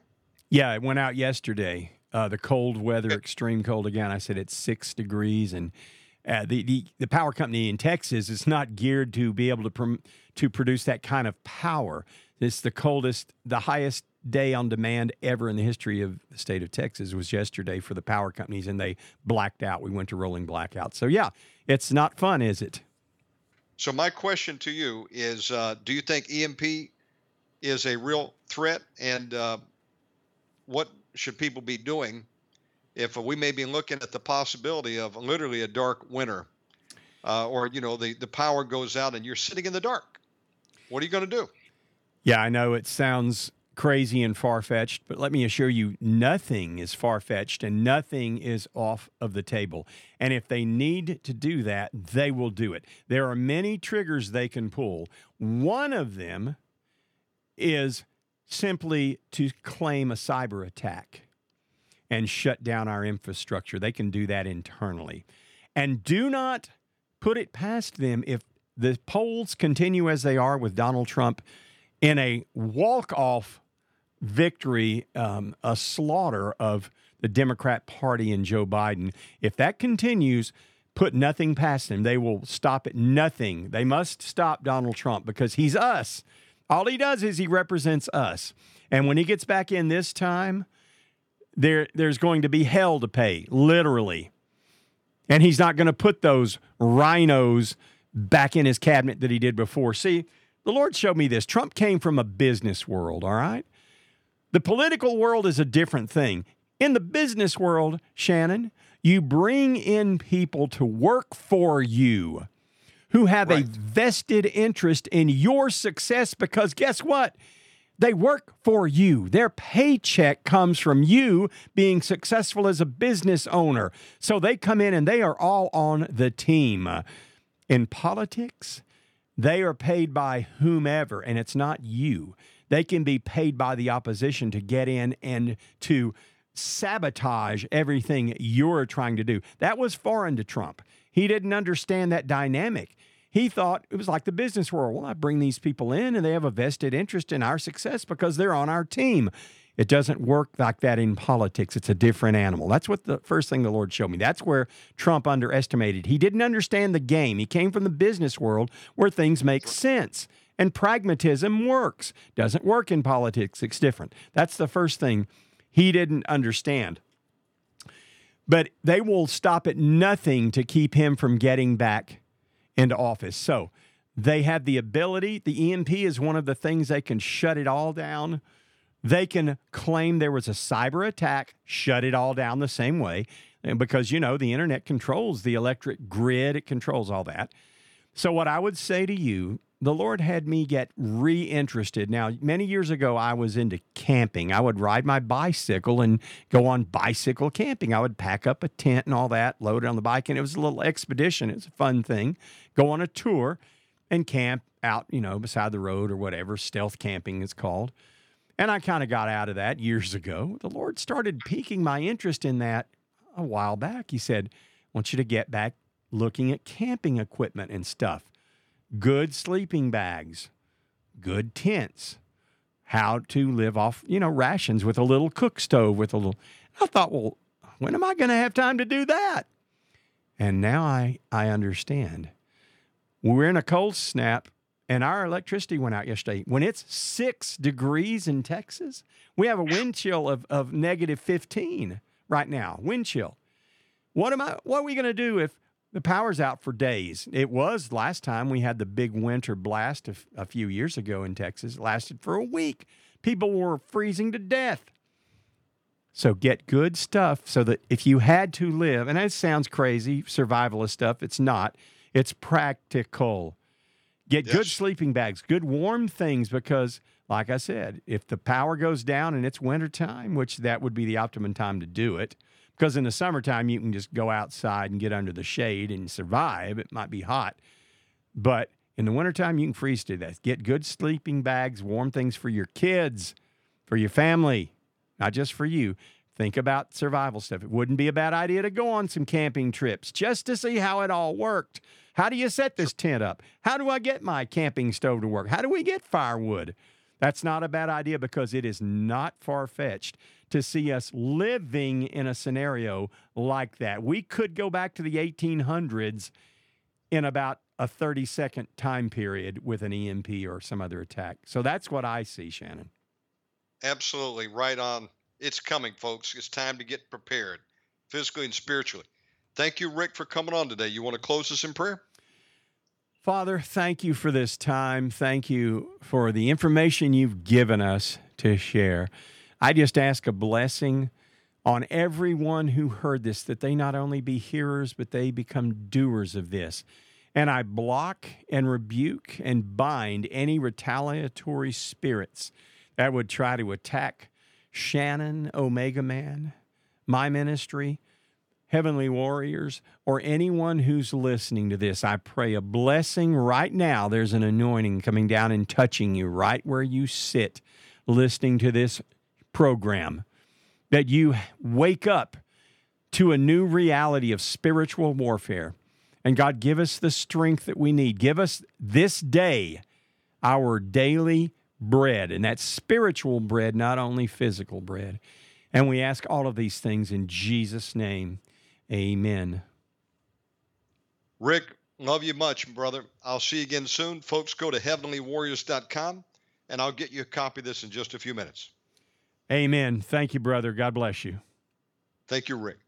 Yeah, it went out yesterday. Uh, the cold weather, extreme cold again. I said it's six degrees, and uh, the, the the power company in Texas is not geared to be able to prom- to produce that kind of power. It's the coldest, the highest day on demand ever in the history of the state of Texas was yesterday for the power companies, and they blacked out. We went to rolling blackout. So yeah, it's not fun, is it? So my question to you is: uh, Do you think EMP is a real threat, and uh, what should people be doing if we may be looking at the possibility of literally a dark winter, uh, or you know the the power goes out and you're sitting in the dark? What are you going to do? Yeah, I know it sounds crazy and far fetched, but let me assure you, nothing is far fetched and nothing is off of the table. And if they need to do that, they will do it. There are many triggers they can pull. One of them is simply to claim a cyber attack and shut down our infrastructure. They can do that internally. And do not put it past them if the polls continue as they are with Donald Trump in a walk off victory, um, a slaughter of the Democrat Party and Joe Biden. If that continues, put nothing past them. They will stop at nothing. They must stop Donald Trump because he's us. All he does is he represents us. And when he gets back in this time, there, there's going to be hell to pay, literally. And he's not going to put those RINOs back in his cabinet that he did before. See, the Lord showed me this. Trump came from a business world, all right? The political world is a different thing. In the business world, Shannon, you bring in people to work for you who have right. a vested interest in your success because guess what? They work for you. Their paycheck comes from you being successful as a business owner. So they come in and they are all on the team. In politics, they are paid by whomever, and it's not you. They can be paid by the opposition to get in and to sabotage everything you're trying to do. That was foreign to Trump. He didn't understand that dynamic. He thought it was like the business world. Well, I bring these people in and they have a vested interest in our success because they're on our team. It doesn't work like that in politics. It's a different animal. That's what the first thing the Lord showed me. That's where Trump underestimated. He didn't understand the game. He came from the business world where things make sense and pragmatism works. Doesn't work in politics. It's different. That's the first thing he didn't understand. But they will stop at nothing to keep him from getting back into office. So they have the ability. The EMP is one of the things they can shut it all down they can claim there was a cyber attack, shut it all down the same way, because, you know, the internet controls the electric grid, it controls all that. So, what I would say to you, the Lord had me get reinterested. Now, many years ago, I was into camping. I would ride my bicycle and go on bicycle camping. I would pack up a tent and all that, load it on the bike, and it was a little expedition. It was a fun thing. Go on a tour and camp out, you know, beside the road or whatever. Stealth camping is called. And I kind of got out of that years ago. The Lord started piquing my interest in that a while back. He said, I want you to get back looking at camping equipment and stuff, good sleeping bags, good tents, how to live off, you know, rations with a little cook stove, with a little. I thought, well, when am I going to have time to do that? And now I, I understand. We're in a cold snap and our electricity went out yesterday. When it's six degrees in Texas, we have a wind chill of, of negative 15 right now, wind chill. What am I what are we going to do if the power's out for days? It was last time we had the big winter blast a, a few years ago in Texas. It lasted for a week. People were freezing to death. So get good stuff so that if you had to live, and that sounds crazy, survivalist stuff, it's not. It's practical. Get yes. good sleeping bags, good warm things, because, like I said, if the power goes down and it's winter time, which that would be the optimum time to do it, because in the summertime you can just go outside and get under the shade and survive. It might be hot, but in the wintertime you can freeze to death. Get good sleeping bags, warm things for your kids, for your family, not just for you. Think about survival stuff. It wouldn't be a bad idea to go on some camping trips just to see how it all worked. How do you set this tent up? How do I get my camping stove to work? How do we get firewood? That's not a bad idea because it is not far fetched to see us living in a scenario like that. We could go back to the 1800s in about a 30 second time period with an EMP or some other attack. So that's what I see, Shannon. Absolutely. Right on. It's coming, folks. It's time to get prepared physically and spiritually. Thank you, Rick, for coming on today. You want to close us in prayer? Father, thank you for this time. Thank you for the information you've given us to share. I just ask a blessing on everyone who heard this, that they not only be hearers, but they become doers of this. And I block and rebuke and bind any retaliatory spirits that would try to attack Shannon, Omega Man, my ministry, Heavenly Warriors, or anyone who's listening to this, I pray a blessing right now. There's an anointing coming down and touching you right where you sit listening to this program. That you wake up to a new reality of spiritual warfare. And God, give us the strength that we need. Give us this day our daily bread, and that's spiritual bread, not only physical bread. And we ask all of these things in Jesus' name. Amen. Rick, love you much, brother. I'll see you again soon. Folks, go to heavenlywarriors.com and I'll get you a copy of this in just a few minutes. Amen. Thank you, brother. God bless you. Thank you, Rick.